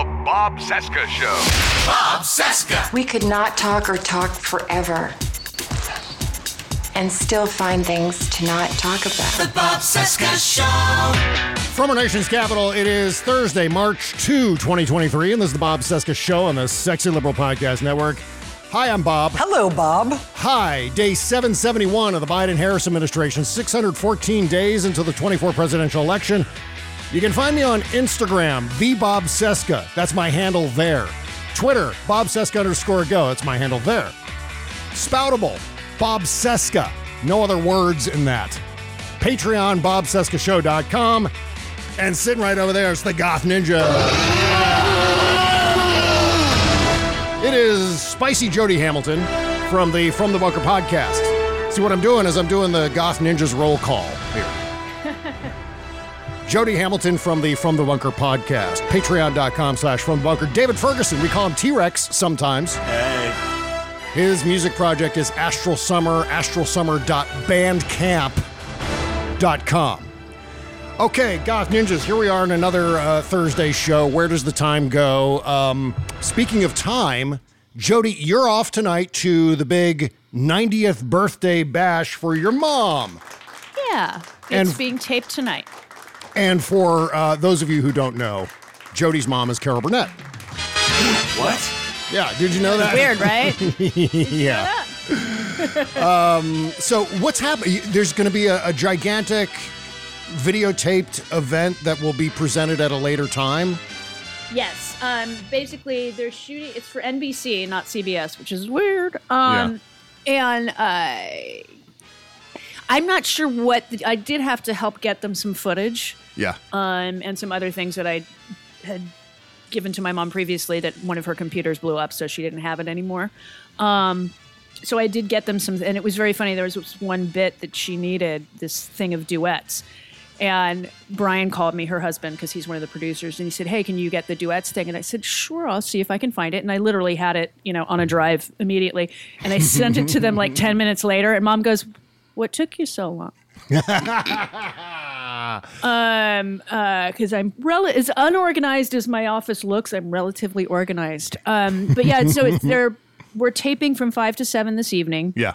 The Bob Cesca Show. Bob Cesca. We could not talk or talk forever and still find things to not talk about. The Bob Cesca Show. From our nation's capital, it is Thursday, March 2, 2023, and this is the Bob Cesca Show on the Sexy Liberal Podcast Network. Hi, I'm Bob. Hello, Bob. Hi, day 771 of the Biden Harris administration, 614 days until the 24 presidential election. You can find me on Instagram, the Bob Cesca. That's my handle there. Twitter, Bob Cesca underscore go. That's my handle there. Spoutible, Bob Cesca. No other words in that. Patreon, BobCescaShow.com. And sitting right over there is the Goth Ninja. It is Spicy Jody Hamilton from the From the Bunker podcast. See what I'm doing is I'm doing the Goth Ninjas roll call here. Jody Hamilton from the From the Bunker podcast. Patreon.com slash From the Bunker. David Ferguson, we call him T-Rex sometimes. Hey. His music project is Astral Summer, astralsummer.bandcamp.com. Okay, Goth Ninjas, here we are in another uh, Thursday show. Where does the time go? Um, speaking of time, Jody, you're off tonight to the big 90th birthday bash for your mom. Yeah, it's And- being taped tonight. And for uh, those of you who don't know, Jody's mom is Carol Burnett. What? Yeah, did you know that? Weird, right? yeah. um, so what's happening? There's going to be a, a gigantic videotaped event that will be presented at a later time. yes. Um, basically, they're shooting. It's for NBC, not CBS, which is weird. Um, and uh, I'm not sure what the, I did have to help get them some footage. Yeah. um, and some other things that I had given to my mom previously that one of her computers blew up, so she didn't have it anymore. Um, so I did get them some, and it was very funny. There was one bit that she needed, this thing of duets. And Brian called me, her husband, because he's one of the producers, and he said, "Hey, can you get the duets thing?" And I said, "Sure, I'll see if I can find it." And I literally had it, you know, on a drive immediately, and I sent it to them like ten minutes later. And Mom goes, "What took you so long?" um because i'm rel- as unorganized as my office looks i'm relatively organized um but yeah so it's they're we're taping from five to seven this evening Yeah.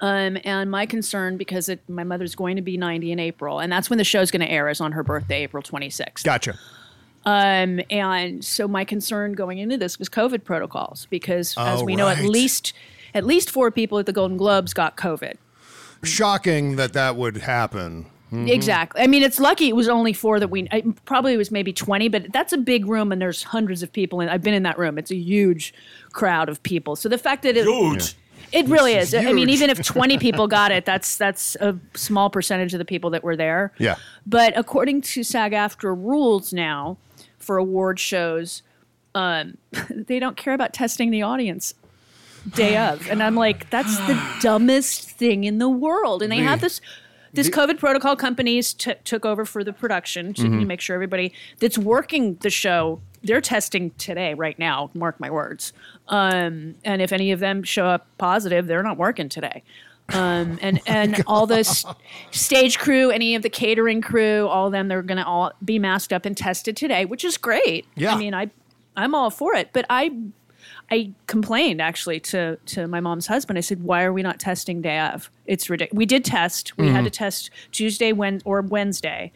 um and my concern because it, my mother's going to be 90 in april and that's when the show's going to air is on her birthday april 26th Gotcha. um and so my concern going into this was covid protocols because as Oh, we know at least at least four people at the golden globes got covid Shocking that that would happen. Mhm. Exactly. I mean, it's lucky it was only four that we I, probably was maybe 20, but that's a big room and there's hundreds of people. And I've been in that room. It's a huge crowd of people. So the fact that it, Huge. it really is. I mean, even if 20 people got it, that's, that's a small percentage of the people that were there. Yeah. But according to SAG AFTRA rules now for award shows, um, they don't care about testing the audience day of. And I'm like, that's the dumbest thing in the world. And they have this this COVID protocol companies t- took over for the production to Mhm. make sure everybody that's working the show they're testing today right now mark my words um, and if any of them show up positive they're not working today um, and and all the s- stage crew any of the catering crew all of them they're going to all be masked up and tested today which is great Yeah. i mean i i'm all for it but i I complained actually to to my mom's husband. I said, "Why are we not testing day of? It's ridiculous." We did test. We had to test Tuesday, when or Wednesday,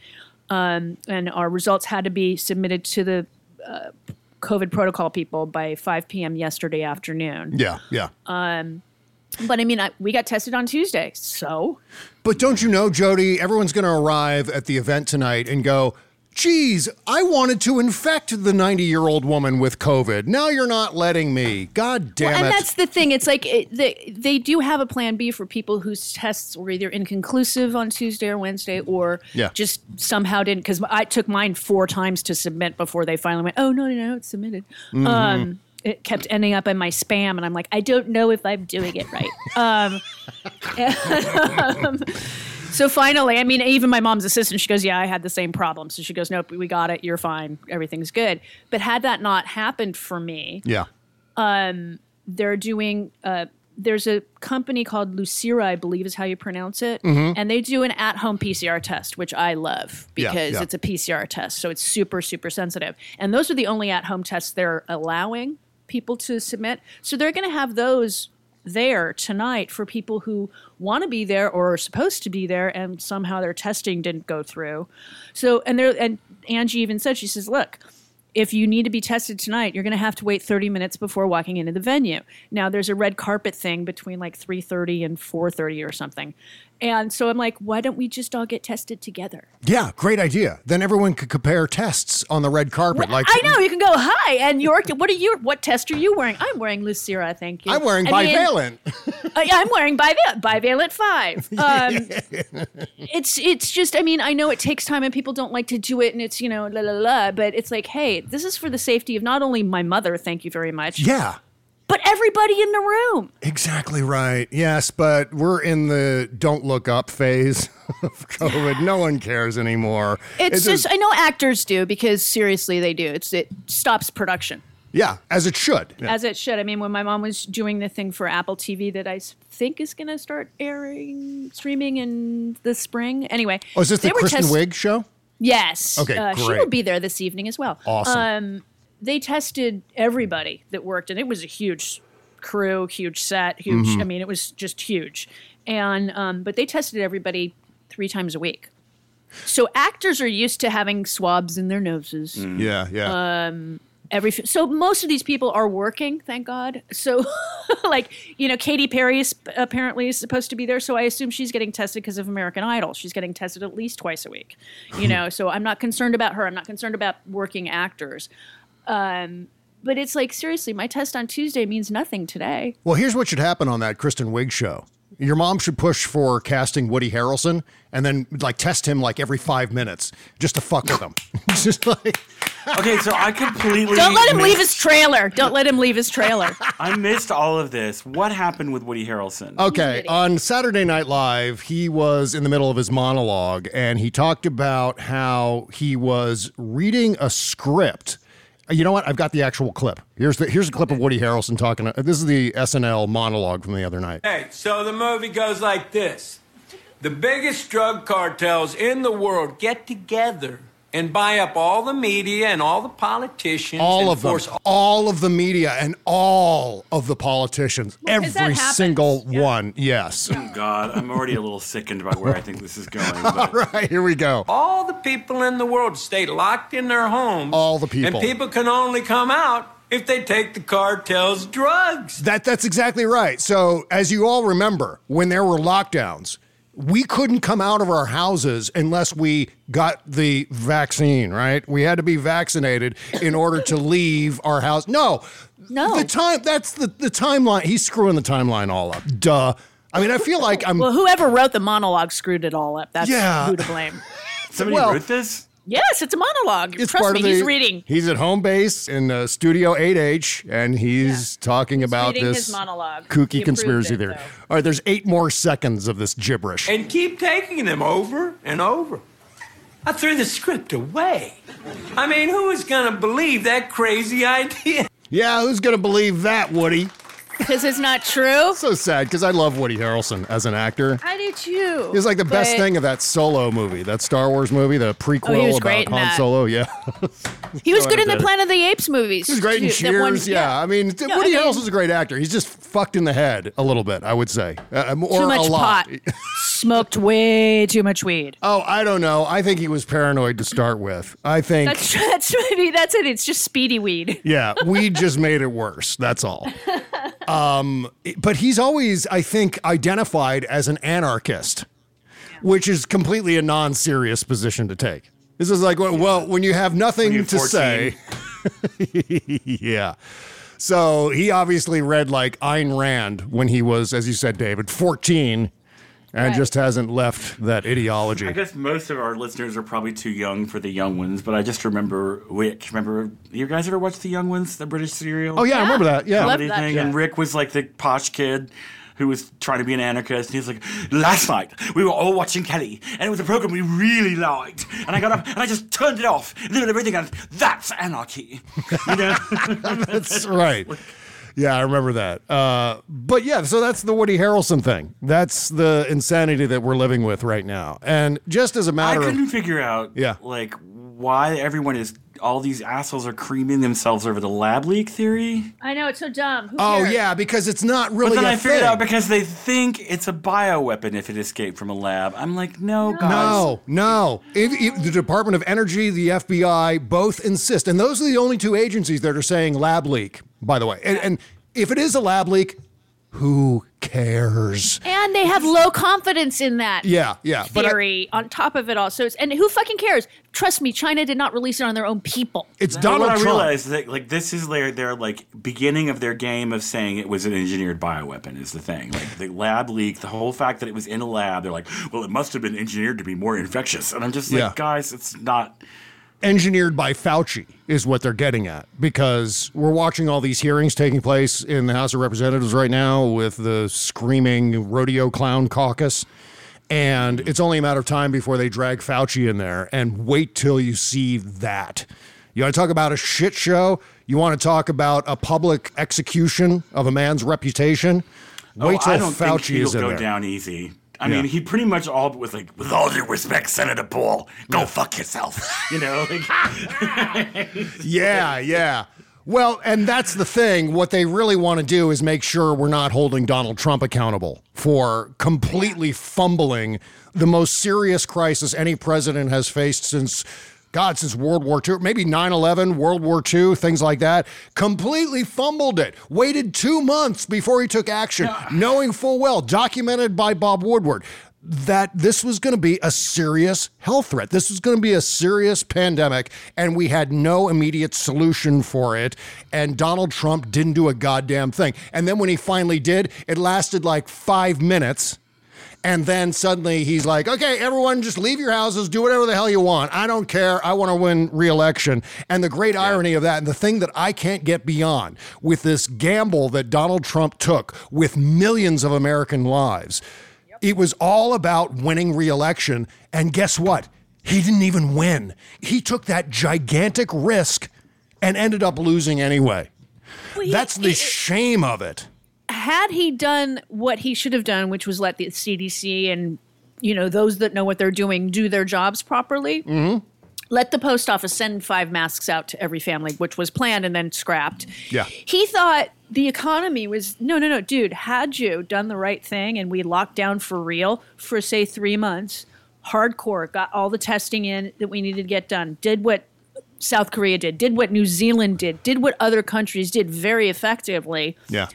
um, and our results had to be submitted to the uh, COVID protocol people by 5 p.m. yesterday afternoon. Yeah, yeah. But I mean, I, we got tested on Tuesday, so But don't you know, Jody, everyone's going to arrive at the event tonight and go, geez, I wanted to infect the 90 year old woman with COVID. Now you're not letting me. God damn Well, and it. that's the thing. It's like it, they they do have a plan B for people whose tests were either inconclusive on Tuesday or Wednesday, or Yeah. just somehow didn't. Because I took mine four times to submit before they finally went. Oh no, no, no, it's submitted. Mm-hmm. Um, it kept ending up in my spam, and I'm like, I don't know if I'm doing it right. um, and, um, so finally, I mean, even my mom's assistant, she goes, "Yeah, I had the same problem." So she goes, "Nope, we got it. You're fine. Everything's good." But had that not happened for me, yeah. they're doing uh, there's a company called Lucira, I believe is how you pronounce it, Mm-hmm. and they do an at-home PCR test, which I love Yeah, because yeah. it's a PCR test, so it's super super sensitive. And those are the only at-home tests they're allowing people to submit. So they're going to have those there tonight for people who want to be there or are supposed to be there and somehow their testing didn't go through. So and there and Angie even said she says, "Look, if you need to be tested tonight, you're going to have to wait 30 minutes before walking into the venue. Now there's a red carpet thing between like 3:30 and 4:30 or something. And so I'm like, why don't we just all get tested together? Yeah, great idea. Then everyone could compare tests on the red carpet. like I know you can go hi and York. What are you? What test are you wearing? I'm wearing Lucira, thank you. I'm wearing I bivalent. uh, yeah, I'm wearing bivalent, bivalent five. Um, it's it's just. I mean, I know it takes time and people don't like to do it, and it's you know la la la. But it's like, hey, this is for the safety of not only my mother. Thank you very much. yeah. But everybody in the room. Exactly right. Yes, but we're in the don't look up phase of COVID. No one cares anymore. It's, just, I know actors do because seriously they do. It's it stops production yeah, as it should. as it should. I mean, when my mom was doing the thing for Apple TV that I think is going to start airing streaming in the spring. Anyway, oh, is this the Kristen test- Wiig show? Yes. Okay, uh, She will be there this evening as well. Awesome. Um, they tested everybody that worked, and it was a huge crew, huge set, huge. Mm-hmm. I mean, it was just huge. And um, but they tested everybody three times a week. So actors are used to having swabs in their noses. Yeah, yeah. Every f- so most of these people are working, thank God. So, like you know, Katy Perry is apparently is supposed to be there, so I assume she's getting tested because of American Idol. She's getting tested at least twice a week. You know, so I'm not concerned about her. I'm not concerned about working actors. Um, but it's like seriously, my test on Tuesday means nothing today. well, here's what should happen on that Kristen Wiig show. Your mom should push for casting Woody Harrelson and then like test him like every five minutes just to fuck with him. just like Okay, so I completely Don't let him missed, leave his trailer. Don't let him leave his trailer. I missed all of this. What happened with Woody Harrelson? Okay, on Saturday Night Live, he was in the middle of his monologue and he talked about how he was reading a script. Uh, You know what? I've got the actual clip. Here's the here's a clip of Woody Harrelson talking. uh, This is the SNL monologue from the other night. Hey, so the movie goes like this The biggest drug cartels in the world get together and buy up all the media and all the politicians. All and of them, force all of the media, and all of the politicians. that Every single Yeah. one. Yes. Oh, God, I'm already a little sickened by where I think this is going. But All right, here we go. all the people in the world stay locked in their homes. All the people. And people can only come out if they take the cartel's drugs. That that's exactly right. So, as you all remember, when there were lockdowns, we couldn't come out of our houses unless we got the vaccine, right? We had to be vaccinated in order to leave our house. No. No. The time that's the the timeline. He's screwing the timeline all up. Duh. I mean, I feel like I'm Well, whoever wrote the monologue screwed it all up. That's Yeah. who to blame. somebody Well- wrote this? Yes, it's a monologue. it's Trust part me, of the, he's reading. He's at home base in uh, Studio 8H, and he's talking about reading this his monologue. Kooky approved conspiracy it, theory. though. All right, there's eight more seconds of this gibberish. And keep taking them over and over. I threw the script away. I mean, who is going to believe that crazy idea? Yeah, who's gonna believe that, Woody? Because it's not true. So sad because I love Woody Harrelson as an actor. I do too. He was like the best But- thing of that Solo movie, that Star Wars movie, the prequel Oh, was about great in Han that. Solo. Yeah, He was good in the. Planet of the Apes movies. He was great in too. That one- Cheers. yeah. I mean, No, Woody I mean- Harrelson's a great actor. He's just fucked in the head a little bit, I would say, uh, or too much a lot. pot. Smoked way too much weed. Oh, I don't know. I think he was paranoid to start with. I think. That's that's maybe that's it. It's just speedy weed. yeah, we just made it worse. That's all. Um, but he's always, I think, identified as an anarchist, which is completely a non-serious position to take. This is like, well, well when you have nothing When you're to say. yeah. So he obviously read like Ayn Rand when he was, as you said, David, 14, and Right. just hasn't left that ideology. I guess most of our listeners are probably too young for the young ones, but I just remember Rick. Remember, you guys ever watched the Young Ones, the British serial? Oh, yeah, I remember that. Yeah. comedy that thing. show. And Rick was like the posh kid who was trying to be an anarchist. And he was like, last night we were all watching Kelly, and it was a program we really liked. And I got up and I just turned it off. And then everything else, that's anarchy. You know? That's right. Yeah, I remember that. Uh, but yeah, so that's the Woody Harrelson thing. That's the insanity that we're living with right now. And just as a matter I couldn't of figure out, Yeah. like, why everyone is. All these assholes are creaming themselves over the lab leak theory. I know it's so dumb. Who oh cares? yeah, because it's not really. But then a I figured thing. out because they think it's a bioweapon if it escaped from a lab. I'm like, no, guys. No, no. If- if the Department of Energy, the FBI, both insist, and those are the only two agencies that are saying lab leak. By the way, and, and if it is a lab leak, who cares? And they have low confidence in that. Yeah, yeah. But I- on top of it all. So it's and who fucking cares? Trust me, China did not release it on their own people. it's But Donald what I Trump. realized that like this is their their like beginning of their game of saying it was an engineered bioweapon is the thing. Like the lab leak, the whole fact that it was in a lab, they're like, well, it must have been engineered to be more infectious. And I'm just like, Yeah. guys, it's not. Engineered by Fauci is what they're getting at because we're watching all these hearings taking place in the House of Representatives right now with the screaming rodeo clown caucus. And it's only a matter of time before they drag Fauci in there. And wait till you see that. You want to talk about a shit show? You want to talk about a public execution of a man's reputation? Oh, wait oh, till I don't think Fauci is in go there. down easy. I Yeah. mean, he pretty much all was like, with all due respect, Senator Paul, go fuck yourself. You know, like, Yeah, yeah. Well, and that's the thing. What they really want to do is make sure we're not holding Donald Trump accountable for completely fumbling the most serious crisis any president has faced since. God, since World War II, maybe 9 11, World War II, things like that, completely fumbled it. Waited two months before he took action, knowing full well, documented by Bob Woodward, that this was going to be a serious health threat. This was going to be a serious pandemic, and we had no immediate solution for it. And Donald Trump didn't do a goddamn thing. And then when he finally did, it lasted like five minutes. And then suddenly he's like, okay, everyone just leave your houses, do whatever the hell you want. I don't care. I want to win re-election. And the great irony of that, and the thing that I can't get beyond with this gamble that Donald Trump took with millions of American lives, it was all about winning re-election. And guess what? He didn't even win. He took that gigantic risk and ended up losing anyway. Well, he- That's the he- shame of it. Had he done what he should have done, which was let the CDC and you know those that know what they're doing do their jobs properly. Mm-hmm. Let the post office send five masks out to every family, which was planned and then scrapped. Yeah. He thought the economy was no, no, no, dude. Had you done the right thing and we locked down for real for say three months, hardcore, got all the testing in that we needed to get done, did what South Korea did, did what New Zealand did, did what other countries did very effectively Yeah.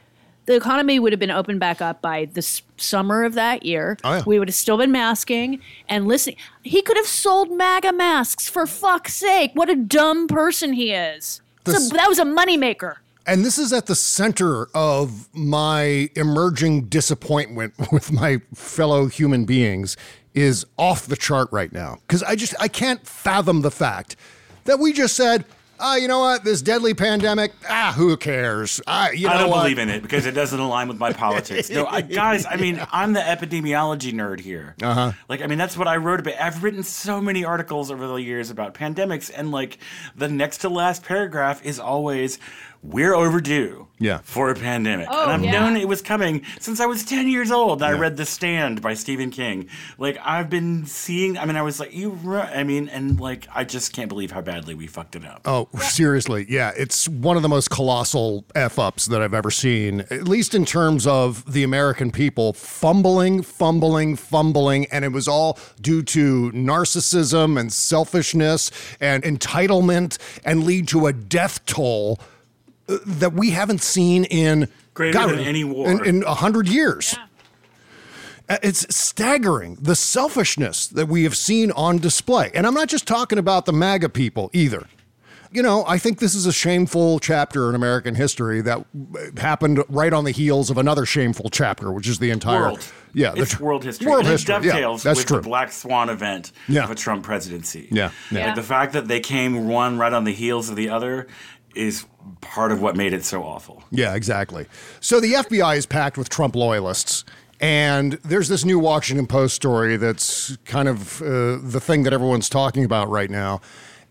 The economy would have been opened back up by the s- summer of that year. Oh, yeah. We would have still been masking and listening. He could have sold MAGA masks for fuck's sake. What a dumb person he is. This- that was a moneymaker. And this is at the center of my emerging disappointment with my fellow human beings is off the chart right now. Because I just I can't fathom the fact that we just said, ah, you know what, this deadly pandemic, ah, who cares? I, you know I don't what? believe in it because it doesn't align with my politics. No, I, guys, I mean, I'm the epidemiology nerd here. Uh Uh-huh. huh. Like, I mean, that's what I wrote about. I've written so many articles over the years about pandemics, and like, the next to last paragraph is always, we're overdue Yeah. for a pandemic. Oh, and I've yeah. known it was coming since I was 10 years old. I read The Stand by Stephen King. Like, I've been seeing, I mean, I was like, you, I mean, and like, I just can't believe how badly we fucked it up. Oh, seriously. Yeah. It's one of the most colossal F ups that I've ever seen, at least in terms of the American people fumbling, fumbling, fumbling. And it was all due to narcissism and selfishness and entitlement and lead to a death toll that we haven't seen in Greater than any war. in, in a hundred years. Uh, It's staggering the selfishness that we have seen on display. And I'm not just talking about the MAGA people either. You know, I think this is a shameful chapter in American history that uh, happened right on the heels of another shameful chapter, which is the entire World. Yeah, the it's tr- world history. World and history. It dovetails yeah, that's with true. the Black Swan event Yeah. of a Trump presidency. Yeah, yeah. Like the fact that they came one right on the heels of the other is part of what made it so awful. Yeah, exactly. So the FBI is packed with Trump loyalists. And there's this new Washington Post story that's kind of uh, the thing that everyone's talking about right now.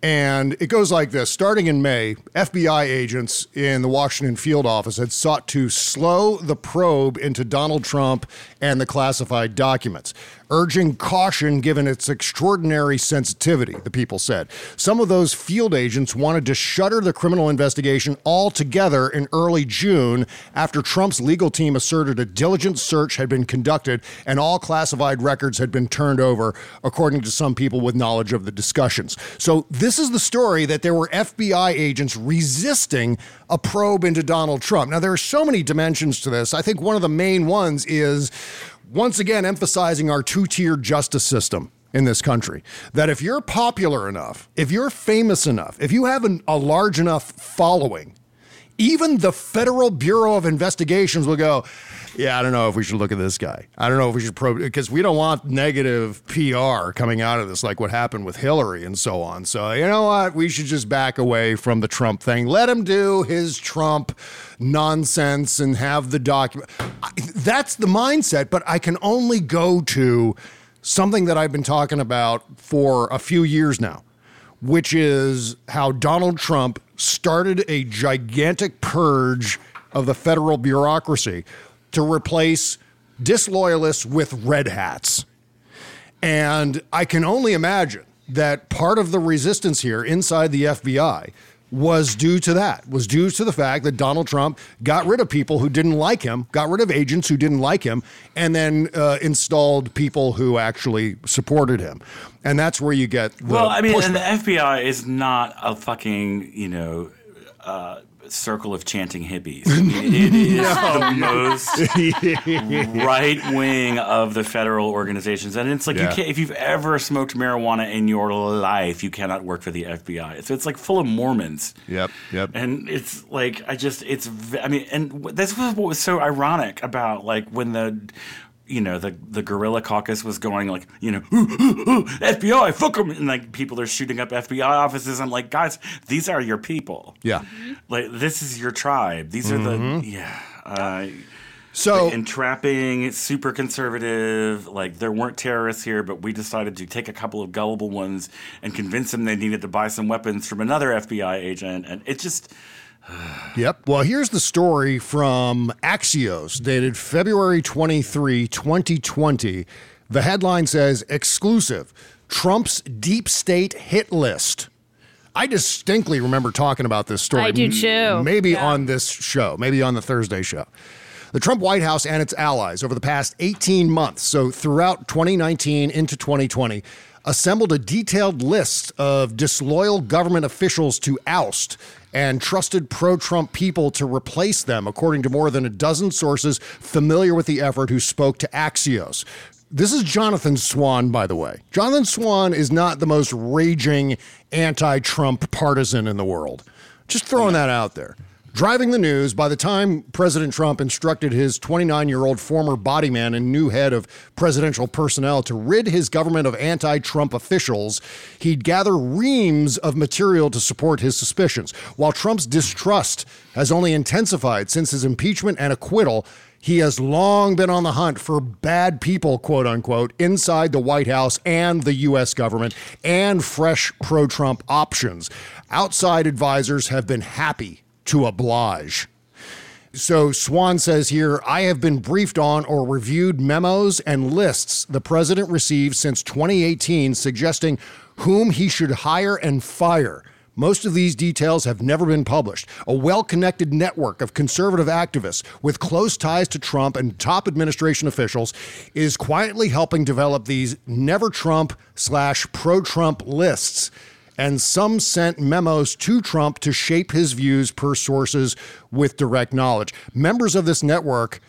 And it goes like this Starting in May, FBI agents in the Washington field office had sought to slow the probe into Donald Trump and the classified documents, urging caution given its extraordinary sensitivity, the people said. Some of those field agents wanted to shutter the criminal investigation altogether in early June after Trump's legal team asserted a diligent search had been conducted and all classified records had been turned over, according to some people with knowledge of the discussions. So, this is the story that there were FBI agents resisting a probe into Donald Trump. Now, there are so many dimensions to this. I think one of the main ones is once again emphasizing our two tier justice system in this country. That if you're popular enough, if you're famous enough, if you have an, a large enough following, even the Federal Bureau of Investigations will go, yeah, I don't know if we should look at this guy. I don't know if we should probe because we don't want negative PR coming out of this, like what happened with Hillary and so on. So, you know what? We should just back away from the Trump thing. Let him do his Trump nonsense and have the document. That's the mindset, but I can only go to something that I've been talking about for a few years now which is how Donald Trump started a gigantic purge of the federal bureaucracy to replace disloyalists with red hats. And I can only imagine that part of the resistance here inside the FBI was due to that, was due to the fact that Donald Trump got rid of people who didn't like him, got rid of agents who didn't like him, and then uh, installed people who actually supported him. And that's where you get the well, I mean, and the. FBI is not a fucking, you know, uh, circle of chanting hippies. I mean, it is the most right wing of the federal organizations, and it's like Yeah. you can't, if you've ever smoked marijuana in your life, you cannot work for the FBI. So it's like full of Mormons. Yep, yep. And it's like I just it's I mean, and this was what was so ironic about like when the. You know the the guerrilla caucus was going like you know "Ooh, ooh, ooh, FBI fuck them and like people are shooting up FBI offices. I'm like guys, these are your people. Yeah. Like this is your tribe. These are the yeah. Uh, So entrapping, super conservative. Like there weren't terrorists here, but we decided to take a couple of gullible ones and convince them they needed to buy some weapons from another FBI agent, and it just. Yep. Well, here's the story from Axios, dated February 23, 2020. The headline says Exclusive Trump's Deep State Hit List. I distinctly remember talking about this story. I do too. Maybe Yeah. on this show, maybe on the Thursday show. The Trump White House and its allies over the past 18 months, so throughout 2019 into 2020, assembled a detailed list of disloyal government officials to oust and trusted pro Trump people to replace them, according to more than a dozen sources familiar with the effort who spoke to Axios. This is Jonathan Swan, by the way. Jonathan Swan is not the most raging anti Trump partisan in the world. Just throwing that out there. Driving the news, by the time President Trump instructed his 29 year old former body man and new head of presidential personnel to rid his government of anti Trump officials, he'd gather reams of material to support his suspicions. While Trump's distrust has only intensified since his impeachment and acquittal, he has long been on the hunt for bad people, quote unquote, inside the White House and the U.S. government and fresh pro Trump options. Outside advisors have been happy to oblige. So Swan says here, I have been briefed on or reviewed memos and lists the president received since 2018 suggesting whom he should hire and fire. Most of these details have never been published. A well connected network of conservative activists with close ties to Trump and top administration officials is quietly helping develop these never Trump slash pro Trump lists. And some sent memos to Trump to shape his views per sources with direct knowledge. Members of this network,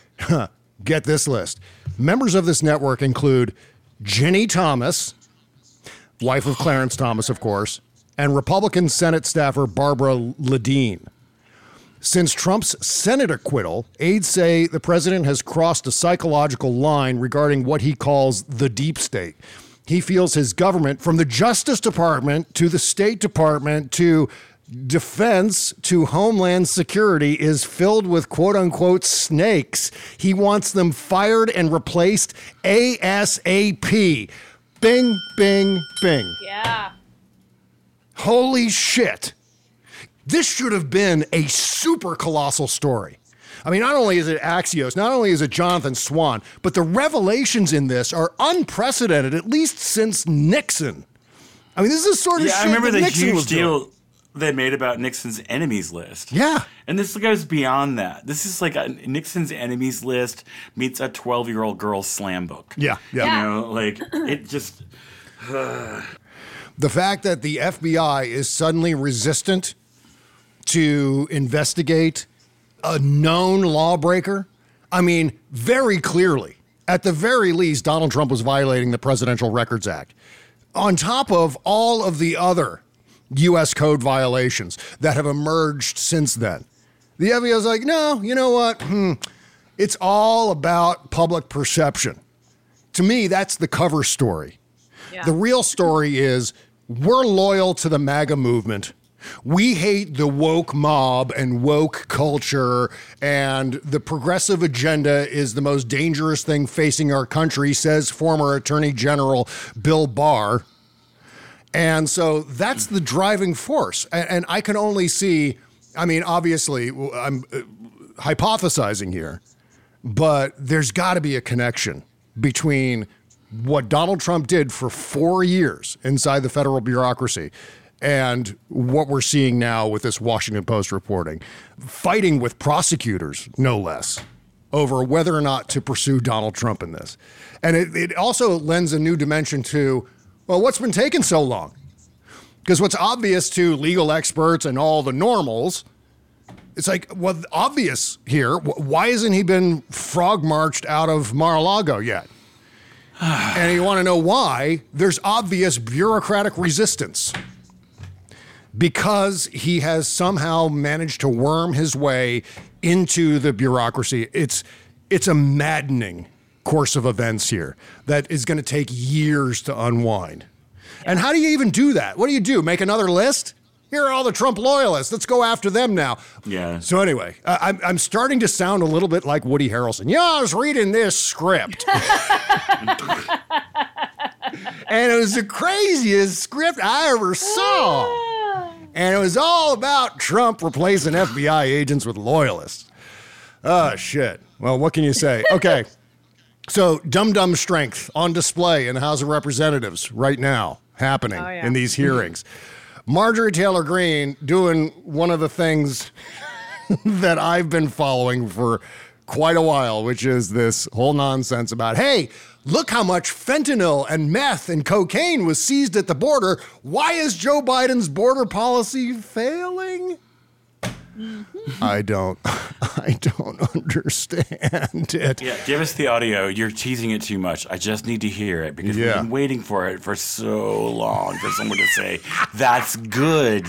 get this list. Members of this network include Ginny Thomas, wife of Clarence Thomas, of course, and Republican Senate staffer Barbara Ledeen. Since Trump's Senate acquittal, aides say the president has crossed a psychological line regarding what he calls the deep state. He feels his government, from the Justice Department to the State Department to defense to homeland security, is filled with quote unquote snakes. He wants them fired and replaced ASAP. Bing, bing, bing. Yeah. Holy shit. This should have been a super colossal story. I mean, not only is it Axios, not only is it Jonathan Swan, but the revelations in this are unprecedented, at least since Nixon. I mean, this is the sort of yeah, shit I remember that the Nixon huge deal doing. they made about Nixon's enemies list. Yeah. And this goes beyond that. This is like a Nixon's enemies list meets a 12 year old girl's slam book. Yeah, yeah. You know, like it just. The fact that the FBI is suddenly resistant to investigate a known lawbreaker, I mean, very clearly, at the very least, Donald Trump was violating the Presidential Records Act. On top of all of the other U.S. code violations that have emerged since then, the FBI is like, no, you know what? Hmm, it's all about public perception. To me, that's the cover story. The real story is we're loyal to the MAGA movement. We hate the woke mob and woke culture, and the progressive agenda is the most dangerous thing facing our country, says former Attorney General Bill Barr. And so that's the driving force. And, and I can only see, I mean, obviously, I'm uh, hypothesizing here, but there's got to be a connection between what Donald Trump did for four years inside the federal bureaucracy and what we're seeing now with this Washington Post reporting, fighting with prosecutors, no less, over whether or not to pursue Donald Trump in this. And it, it also lends a new dimension to, well, what's been taking so long? Because what's obvious to legal experts and all the normals, it's like, well, obvious here. Why hasn't he been frog marched out of Mar-a-Lago yet? and you want to know why? There's obvious bureaucratic resistance because he has somehow managed to worm his way into the bureaucracy. It's it's a maddening course of events here that is going to take years to unwind. And how do you even do that? What do you do? Make another list? Here are all the Trump loyalists. Let's go after them now. Yeah. So anyway, uh, I'm I'm starting to sound a little bit like Woody Harrelson. Yeah, I was reading this script. and it was the craziest script I ever saw. And it was all about Trump replacing FBI agents with loyalists. Oh, shit. Well, what can you say? Okay. So, Dum Dum Strength on display in the House of Representatives right now, happening Oh, yeah. in these hearings. Marjorie Taylor Greene doing one of the things that I've been following for quite a while, which is this whole nonsense about, hey, look how much fentanyl and meth and cocaine was seized at the border. Why is Joe Biden's border policy failing? Mm-hmm. I don't, I don't understand it. Yeah, give us the audio. You're teasing it too much. I just need to hear it because Yeah. we've been waiting for it for so long for someone to say, that's good.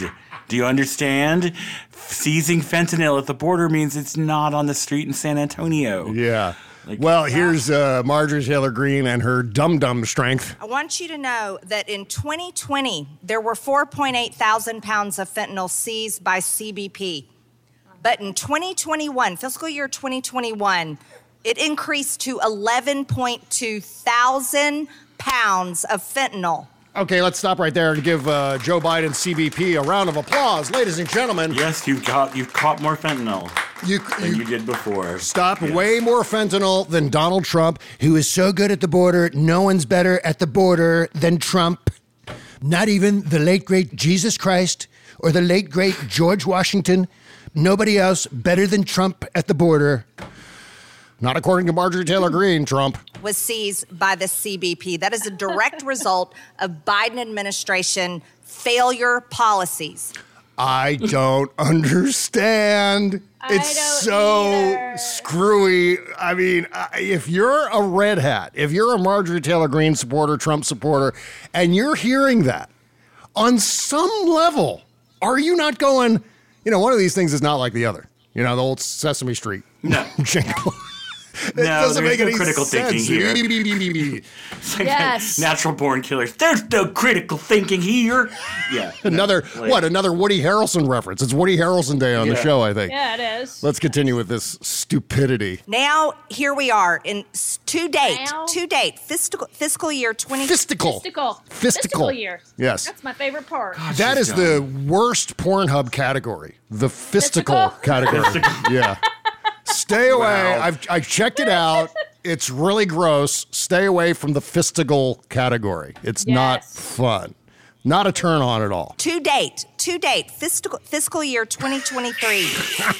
Do you understand? Seizing fentanyl at the border means it's not on the street in San Antonio. Yeah. Well, here's uh, Marjorie Taylor Greene and her dum dum strength. I want you to know that in 2020, there were 4.8 thousand pounds of fentanyl seized by CBP. But in 2021, fiscal year 2021, it increased to 11.2 thousand pounds of fentanyl Okay, let's stop right there and give uh, Joe Biden CBP a round of applause, ladies and gentlemen. Yes, you've got you've caught more fentanyl You, than you did before. Stop way more fentanyl than Donald Trump, who is so good at the border. No one's better at the border than Trump. Not even the late great Jesus Christ or the late great George Washington. Nobody else better than Trump at the border. Not according to Marjorie Taylor Greene, Trump. was seized by the CBP. That is a direct result of Biden administration failure policies. I don't understand. it's so screwy. I mean, if you're a red hat, if you're a Marjorie Taylor Greene supporter, Trump supporter, and you're hearing that, on some level, are you not going, you know, one of these things is not like the other? You know, the old Sesame Street No. jingle. It No, doesn't there's make no any critical sense. thinking here. It's like Yes. Natural born killers. There's no critical thinking here. Yeah. no, Another like- what? Another Woody Harrelson reference. It's Woody Harrelson Day on the show, I think. Yeah, it is. Let's continue with this stupidity. Now, here we are in s- to date, Now? to date, fiscal, fiscal year 20. Fistical. Fistical. Fistical. year. Yes. That's my favorite part. That is she's the worst Pornhub category. The fistical Fistical? category. yeah. Stay away. Wow. I've I checked it out. It's really gross. Stay away from the fistical category. It's not fun. Not a turn on at all. To date, to date, fiscal, fiscal year 2023,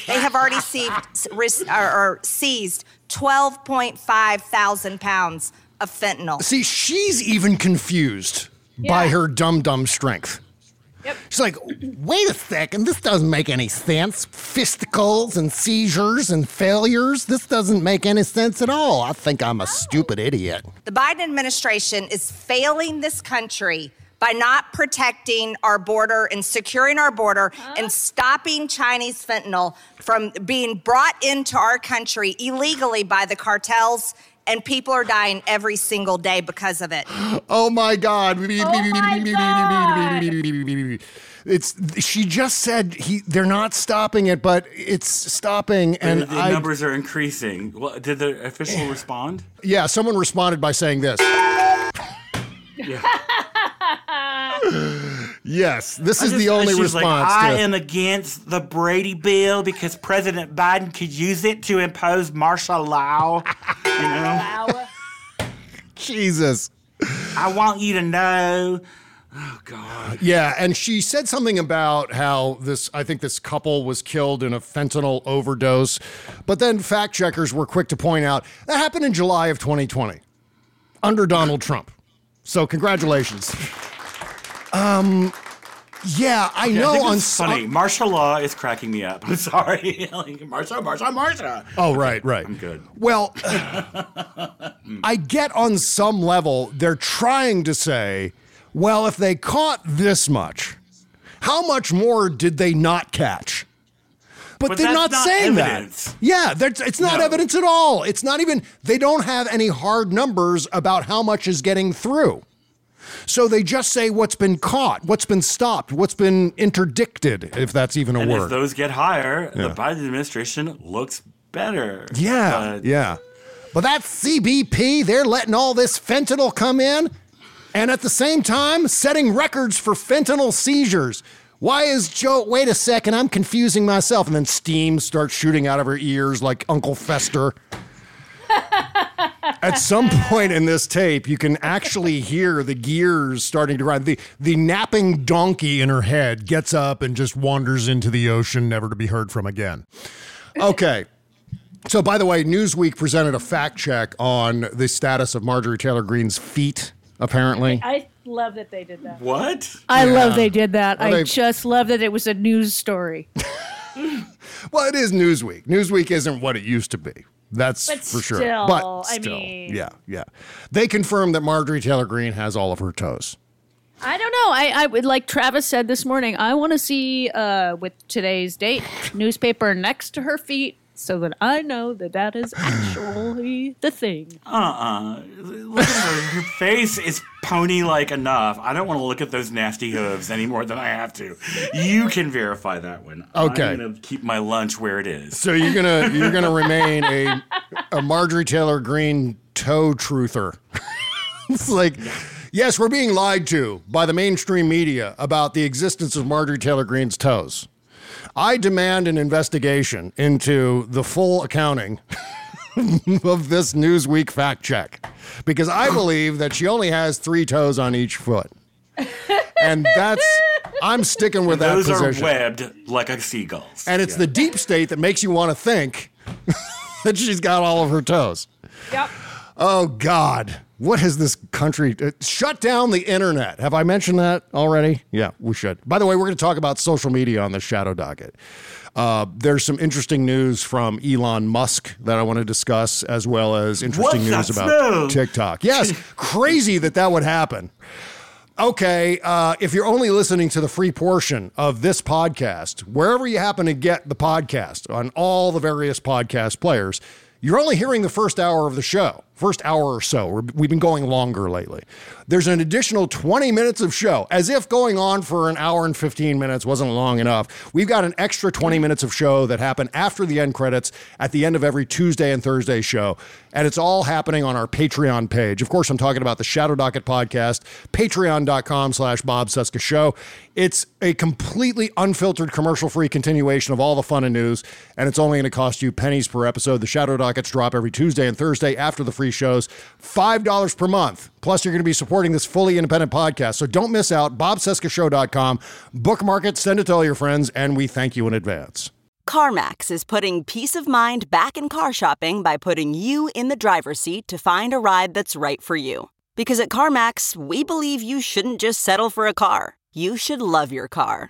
they have already seized, or, or seized 12.5 thousand pounds of fentanyl. See, she's even confused by her dumb dumb strength. Yep. She's like, wait a second, this doesn't make any sense. Fisticles and seizures and failures, this doesn't make any sense at all. I think I'm a oh. stupid idiot. The Biden administration is failing this country by not protecting our border and securing our border and stopping Chinese fentanyl from being brought into our country illegally by the cartels. And people are dying every single day because of it. Oh my God. my It's she just said he they're not stopping it, but it's stopping and the, the I numbers are increasing. Well, did the official respond? yeah, someone responded by saying this. yes, this I is just- the only she's response. Like, I to- am against the Brady bill because President Biden could use it to impose martial law. You know, Jesus. I want you to know. Oh God. Yeah, and she said something about how this, I think this couple was killed in a fentanyl overdose. But then fact checkers were quick to point out that happened in July of 2020 under Donald Trump. So congratulations. Um, yeah, I Yeah, know I on funny. Martial law is cracking me up. I'm sorry. like, Marsha, Marsha, Marsha. Oh, right, right. I'm good. Well, I get on some level, they're trying to say, well, if they caught this much, how much more did they not catch? But, But they're not, not saying evidence. that. Yeah, it's not No. evidence at all. It's not even, they don't have any hard numbers about how much is getting through. So they just say what's been caught, what's been stopped, what's been interdicted, if that's even a And word. as those get higher, Yeah. the Biden administration looks better. Yeah, yeah. But that's CBP. They're letting all this fentanyl come in and at the same time setting records for fentanyl seizures. Why is Joe? Wait a second, I'm confusing myself. And then steam starts shooting out of her ears like Uncle Fester. At some point in this tape, you can actually hear the gears starting to grind. The, the napping donkey in her head gets up and just wanders into the ocean, never to be heard from again. Okay. So, by the way, Newsweek presented a fact check on the status of Marjorie Taylor Greene's feet, apparently. I love that they did that. What? I Yeah. love they did that. Well, I they- just love that it was a news story. Well, it is Newsweek. Newsweek isn't what it used to be. That's But for sure. still, but I still, mean- yeah, yeah. They confirmed that Marjorie Taylor Greene has all of her toes. I don't know. I, I would like Travis said this morning. I want to see uh, with today's date newspaper next to her feet so that I know that that is actually the thing. Uh-uh. Look at her. Her face is pony-like enough. I don't want to look at those nasty hooves any more than I have to. You can verify that one. Okay. I'm gonna keep my lunch where it is. So you're gonna you're gonna remain a a Marjorie Taylor Greene toe truther. it's like Yes, we're being lied to by the mainstream media about the existence of Marjorie Taylor Greene's toes. I demand an investigation into the full accounting of this Newsweek fact check because I believe that she only has three toes on each foot. And that's, I'm sticking with that Those position. are webbed like a seagull's. And it's the deep state that makes you want to think that she's got all of her toes. Yep. Oh, God. What has this country uh, shut down the internet? Have I mentioned that already? Yeah, we should. By the way, we're going to talk about social media on the Shadow Docket. Uh, there's some interesting news from Elon Musk that I want to discuss, as well as interesting What's news about smell? TikTok. Yes, crazy that that would happen. Okay, uh, if you're only listening to the free portion of this podcast, wherever you happen to get the podcast on all the various podcast players, you're only hearing the first hour of the show, first hour or so. We're, we've been going longer lately. There's an additional 20 minutes of show, as if going on for an hour and 15 minutes wasn't long enough. We've got an extra 20 minutes of show that happen after the end credits at the end of every Tuesday and Thursday show. And it's all happening on our Patreon page. Of course, I'm talking about the Shadow Docket podcast, patreon.com slash Bob Cesca Show. It's a completely unfiltered, commercial free continuation of all the fun and news, and it's only going to cost you pennies per episode. The Shadow Dockets drop every Tuesday and Thursday after the free shows, $5 per month. Plus, you're going to be supporting this fully independent podcast. So don't miss out. BobCescashow.com. Bookmark it, send it to all your friends, and we thank you in advance. CarMax is putting peace of mind back in car shopping by putting you in the driver's seat to find a ride that's right for you. Because at CarMax, we believe you shouldn't just settle for a car, you should love your car.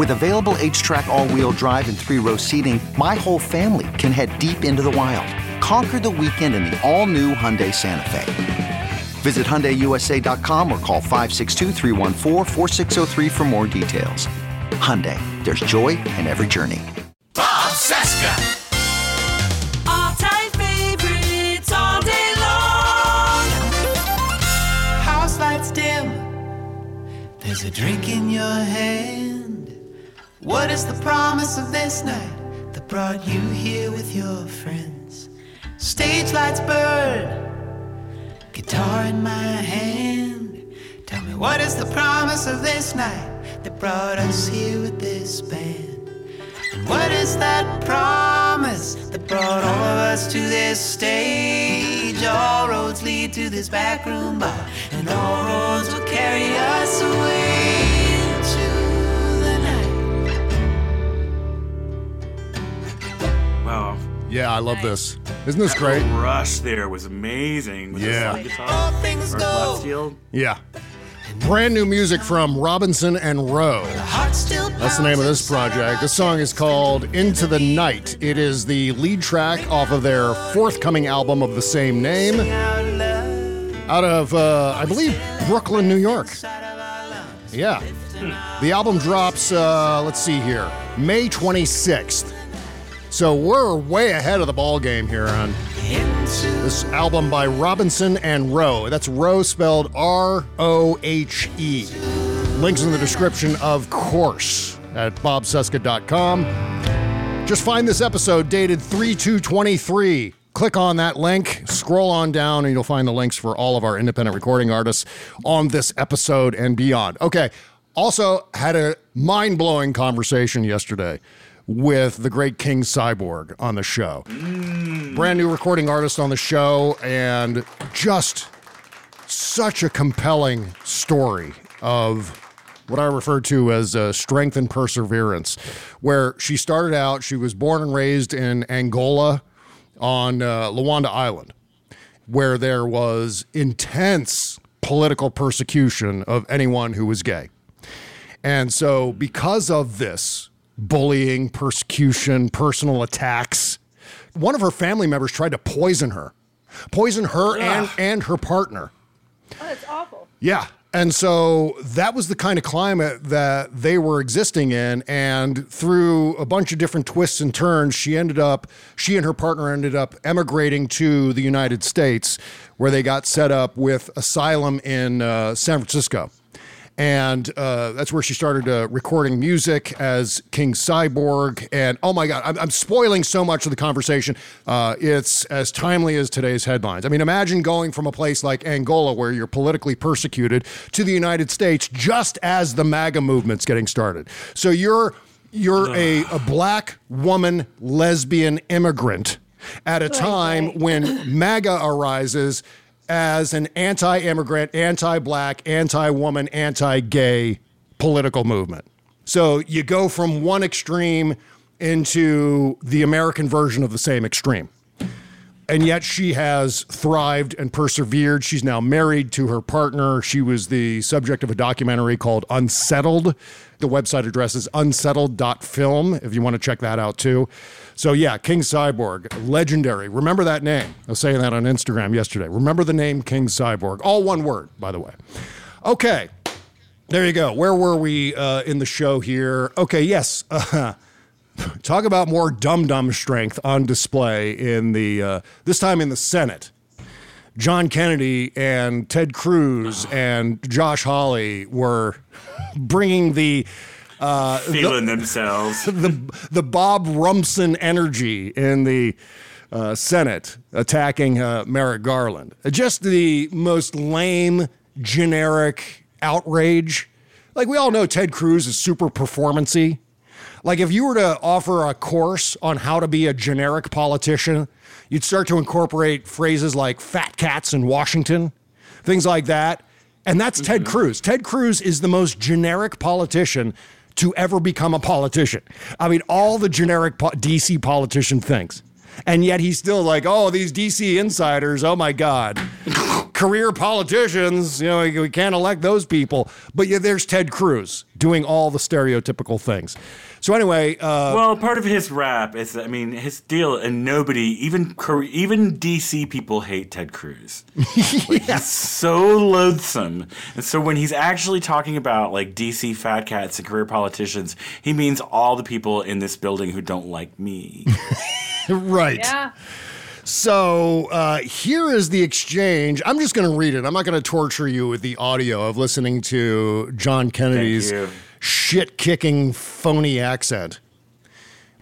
With available HTRAC, all wheel drive, and three row seating, my whole family can head deep into the wild. Conquer the weekend in the all new Hyundai Santa Fe. Visit HyundaiUSA.com or call 562-314-4603 for more details. Hyundai, there's joy in every journey. Bob Cesca. All-time favorites all day long. House lights dim. There's a drink in your hand. What is the promise of this night that brought you here with your friends? Stage lights burn. Guitar in my hand. Tell me what is the promise of this night that brought us here with this band? And what is that promise that brought all of us to this stage? All roads lead to this back room bar, and all roads will carry us away Wow. Yeah, I love this. Isn't this That great? little rush there was amazing. With Yeah. The guitar. All things Or go. left. Yeah. Brand new music from Robinson and Rohe. Heart That's the name of this project. This song is called Into the Night. It is the lead track off of their forthcoming album of the same name, out of, uh, I believe, Brooklyn, New York. Yeah. The album drops, uh, let's see here, May 26th. So we're way ahead of the ball game here on this album by Robinson and Rohe. That's Rohe spelled R O H E. Links in the description, of course, at bobcesca.com. Just find this episode dated 3 223. Click on that link, scroll on down, and you'll find the links for all of our independent recording artists on this episode and beyond. Okay. Also, had a mind blowing conversation yesterday with the great King Cyborg on the show. Brand new recording artist on the show, and just such a compelling story of what I refer to as uh, strength and perseverance, where she started out, she was born and raised in Angola on uh, Luanda Island, where there was intense political persecution of anyone who was gay. And so, because of this bullying, persecution, personal attacks, one of her family members tried to poison her, poison her and, and her partner. Oh, that's awful. Yeah. And so that was the kind of climate that they were existing in. And through a bunch of different twists and turns, she ended up, she and her partner ended up emigrating to the United States, where they got set up with asylum in uh, San Francisco. And uh, that's where she started uh, recording music as King Cyborg. And oh my God, I'm, I'm spoiling so much of the conversation. Uh, it's as timely as today's headlines. I mean, imagine going from a place like Angola, where you're politically persecuted, to the United States just as the MAGA movement's getting started. So you're you're a, a black woman lesbian immigrant at a time when MAGA arises as an anti immigrant, anti black, anti woman, anti gay political movement. So you go from one extreme into the American version of the same extreme. And yet she has thrived and persevered. She's now married to her partner. She was the subject of a documentary called Unsettled. The website address is unsettled.film if you want to check that out too. So, yeah, King Cyborg, legendary. Remember that name. I was saying that on Instagram yesterday. Remember the name King Cyborg. All one word, by the way. Okay, there you go. Where were we uh, in the show here? Okay, yes. Uh, talk about more dum dum strength on display in the, uh, this time in the Senate. John Kennedy and Ted Cruz and Josh Hawley were bringing the uh, Feeling the, themselves. The, the Bob Rumson energy in the uh, Senate attacking uh, Merrick Garland. Just the most lame, generic outrage. Like we all know Ted Cruz is super performancy. Like if you were to offer a course on how to be a generic politician, you'd start to incorporate phrases like fat cats in Washington, things like that. And that's Ted Cruz. Ted Cruz is the most generic politician to ever become a politician. I mean, all the generic po- DC politician things. And yet he's still like, oh, these DC insiders, oh my God. Career politicians, you know, we can't elect those people. But yeah, there's Ted Cruz doing all the stereotypical things. So anyway, uh, well, part of his rap is, I mean, his deal, and nobody, even even DC people hate Ted Cruz. like, He's so loathsome, and so when he's actually talking about like DC fat cats and career politicians, he means all the people in this building who don't like me. right. Yeah. So uh, here is the exchange. I'm just going to read it. I'm not going to torture you with the audio of listening to John Kennedy's you. Shit kicking phony accent.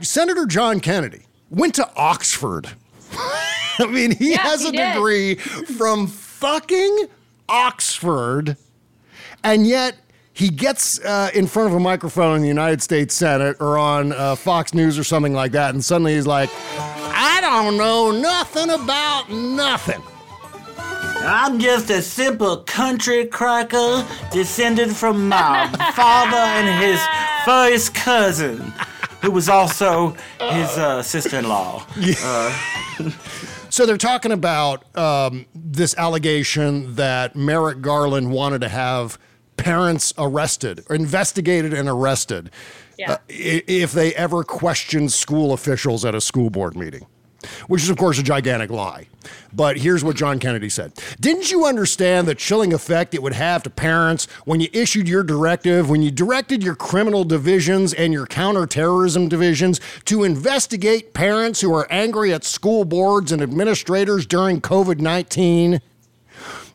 Senator John Kennedy went to Oxford. I mean, he has he a did. degree from fucking Oxford, and yet he gets uh, in front of a microphone in the United States Senate or on uh, Fox News or something like that, and suddenly he's like, I don't know nothing about nothing. I'm just a simple country cracker descended from my father and his first cousin, who was also his uh, sister-in-law. Uh, So they're talking about um, this allegation that Merrick Garland wanted to have parents arrested, or investigated and arrested, Yeah. uh, if they ever questioned school officials at a school board meeting. Which is, of course, a gigantic lie. But here's what John Kennedy said Didn't you understand the chilling effect it would have to parents when you issued your directive, when you directed your criminal divisions and your counterterrorism divisions to investigate parents who are angry at school boards and administrators during COVID 19?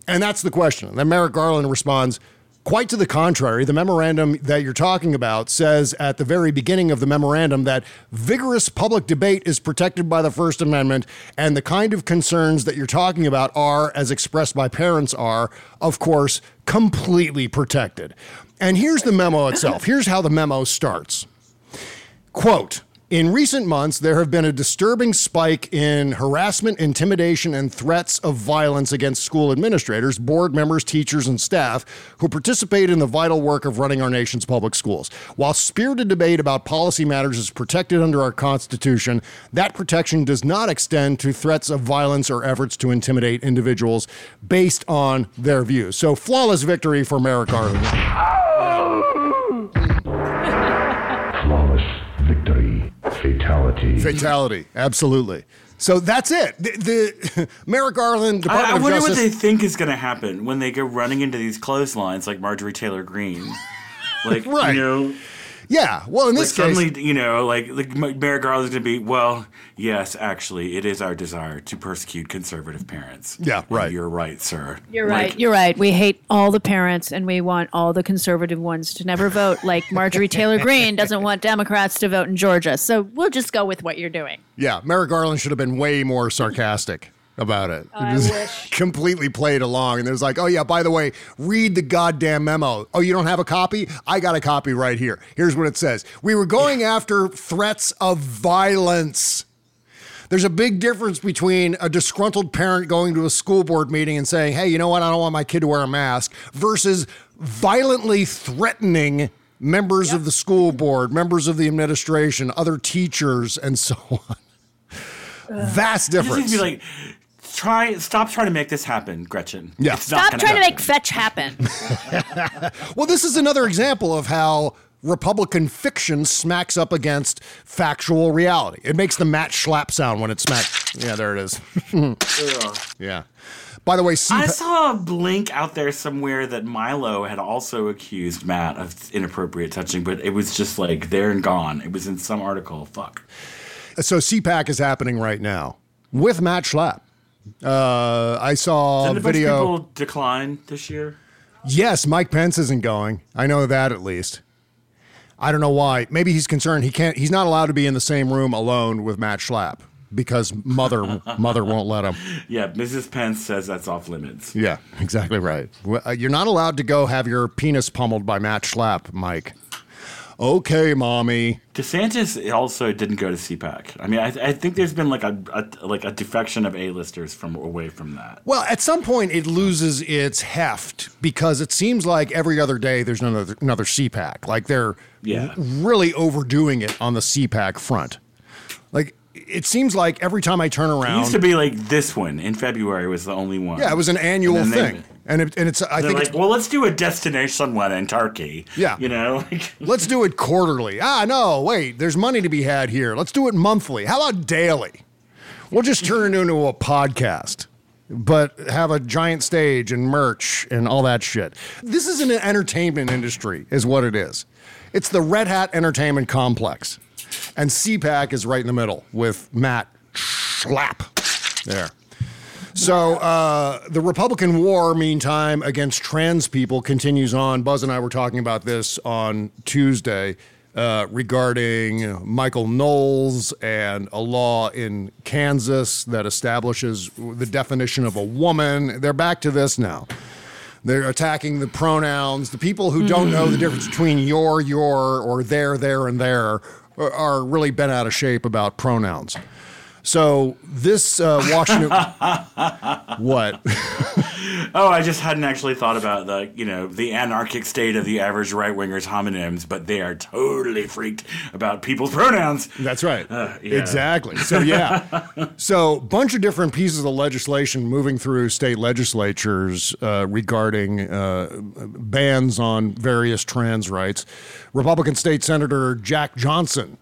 And that's the question. And then Merrick Garland responds, Quite to the contrary, the memorandum that you're talking about says at the very beginning of the memorandum that vigorous public debate is protected by the First Amendment, and the kind of concerns that you're talking about are, as expressed by parents, are, of course, completely protected. And here's the memo itself. Here's how the memo starts. Quote In recent months, there have been a disturbing spike in harassment, intimidation, and threats of violence against school administrators, board members, teachers, and staff who participate in the vital work of running our nation's public schools. While spirited debate about policy matters is protected under our Constitution, that protection does not extend to threats of violence or efforts to intimidate individuals based on their views. So, flawless victory for Merrick Garland. Oh! Fatality. Fatality, absolutely. So that's it. The, the Merrick Garland Department I, I of wonder Justice. what they think is going to happen when they go running into these clotheslines like Marjorie Taylor Greene. Like, Right. you know, yeah. Well, in like this case, suddenly, you know, like, like Mayor is going to be, well, yes, actually, it is our desire to persecute conservative parents. Yeah, And right. You're right, sir. You're Like, right. You're right. We hate all the parents and we want all the conservative ones to never vote, like Marjorie Taylor Greene doesn't want Democrats to vote in Georgia. So we'll just go with what you're doing. yeah, Merrick Garland should have been way more sarcastic about it. I just wish. completely played along, and there's like, oh yeah, by the way, read the goddamn memo. Oh, you don't have a copy? I got a copy right here. Here's what it says: We were going after threats of violence. There's a big difference between a disgruntled parent going to a school board meeting and saying, hey, you know what, I don't want my kid to wear a mask, versus violently threatening members of the school board, members of the administration, other teachers, and so on. Vast You just need difference. to be like, try, stop trying to make this happen, Gretchen. Yeah. It's Stop gonna trying to make fetch happen. Well, this is another example of how Republican fiction smacks up against factual reality. It makes the Matt Schlapp sound when it smacks. Yeah, there it is. yeah. By the way, I saw a link out there somewhere that Milo had also accused Matt of inappropriate touching, but it was just like there and gone. It was in some article. Fuck. So CPAC is happening right now with Matt Schlapp. Uh, I saw Didn't a a bunch of video. people decline this year? Yes, Mike Pence isn't going. I know that at least. I don't know why. Maybe he's concerned he can't. He's not allowed to be in the same room alone with Matt Schlapp because mother mother won't let him. Yeah, Mrs. Pence says that's off limits. Yeah, exactly right. Uh, You're not allowed to go have your penis pummeled by Matt Schlapp, Mike. Okay, mommy. DeSantis also didn't go to CPAC. I mean, I, I think there's been like a, a like a defection of A-listers from away from that. Well, at some point it loses its heft because it seems like every other day there's another another CPAC. Like they're Yeah. really overdoing it on the CPAC front. Like it seems like every time I turn around, It used to be like this one in February was the only one. yeah, it was an annual then they- thing, and it, and it's I they're think like, it's, well, let's do a destination one in Turkey. Yeah. you know, let's do it quarterly. Ah, no, wait, there's money to be had here. Let's do it monthly. How about daily? We'll just turn it into a podcast, but have a giant stage and merch and all that shit. This is an entertainment industry, is what it is. It's the Red Hat Entertainment Complex. And CPAC is right in the middle with Matt Schlapp. There. So uh, the Republican war, meantime, against trans people continues on. Buzz and I were talking about this on Tuesday uh, regarding Michael Knowles and a law in Kansas that establishes the definition of a woman. They're back to this now. They're attacking the pronouns. The people who don't know the difference between your, your, or there, there, and there are really bent out of shape about pronouns. So this uh, Washington, what? Oh, I just hadn't actually thought about the, you know, the anarchic state of the average right wingers homonyms, but they are totally freaked about people's pronouns. That's right. Uh, yeah. Exactly. So yeah. so bunch of different pieces of legislation moving through state legislatures uh, regarding uh, bans on various trans rights. Republican State Senator Jack Johnson.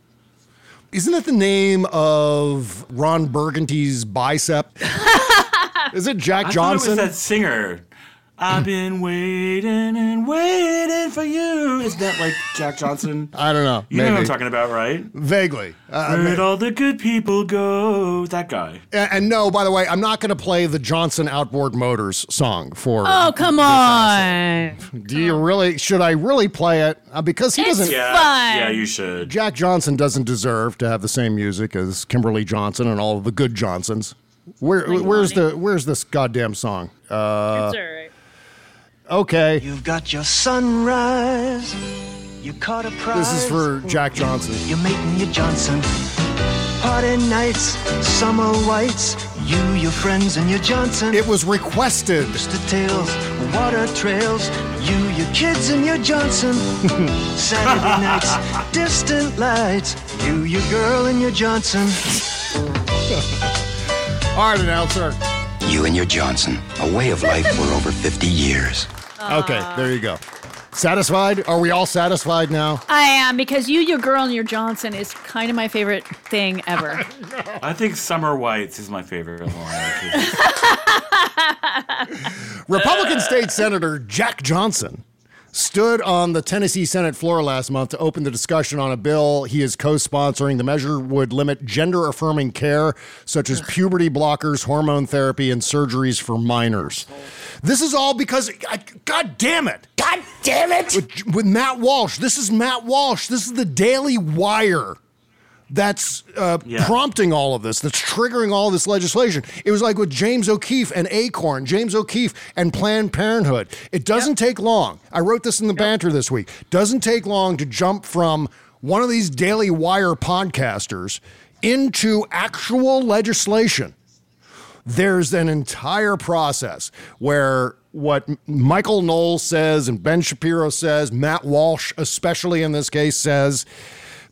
Isn't that the name of Ron Burgundy's bicep? Is it Jack I Johnson? it was that singer. I've been waiting and waiting for you. Is that like Jack Johnson? I don't know. You know what I'm talking about, right? Vaguely. Uh, Where'd ma- all the good people go? That guy. and, and no, by the way, I'm not going to play the Johnson Outboard Motors song for. Oh, come on. Do you really? Should I really play it? Uh, because he It's doesn't. Yeah, fun. yeah, you should. Jack Johnson doesn't deserve to have the same music as Kimberly Johnson and all of the good Johnsons. Where, where's the Where's this goddamn song? Uh, it's all right. Okay, You've got your sunrise. You caught a prize. this is for Jack Johnson. You're making your Johnson. Party nights, summer whites. You, your friends, and your Johnson. It was requested. Rooster tails, water trails. You, your kids, and your Johnson. Saturday nights, distant lights. You, your girl, and your Johnson. All right, announcer. You and your Johnson, a way of life for over 50 years. Okay, there you go. Satisfied? Are we all satisfied now? I am because you, your girl, and your Johnson is kind of my favorite thing ever. I think Summer Whites is my favorite line. Republican State Senator Jack Johnson stood on the Tennessee Senate floor last month to open the discussion on a bill he is co sponsoring. The measure would limit gender affirming care, such as puberty blockers, hormone therapy, and surgeries for minors. This is all because, I- God damn it. God damn it. With, with Matt Walsh. This is Matt Walsh. This is the Daily Wire that's uh, Yeah. prompting all of this, that's triggering all this legislation. It was like with James O'Keefe and Acorn, James O'Keefe and Planned Parenthood. It doesn't take long. I wrote this in the banter this week. Doesn't take long to jump from one of these Daily Wire podcasters into actual legislation there's an entire process where what Michael Knowles says and Ben Shapiro says, Matt Walsh, especially in this case, says,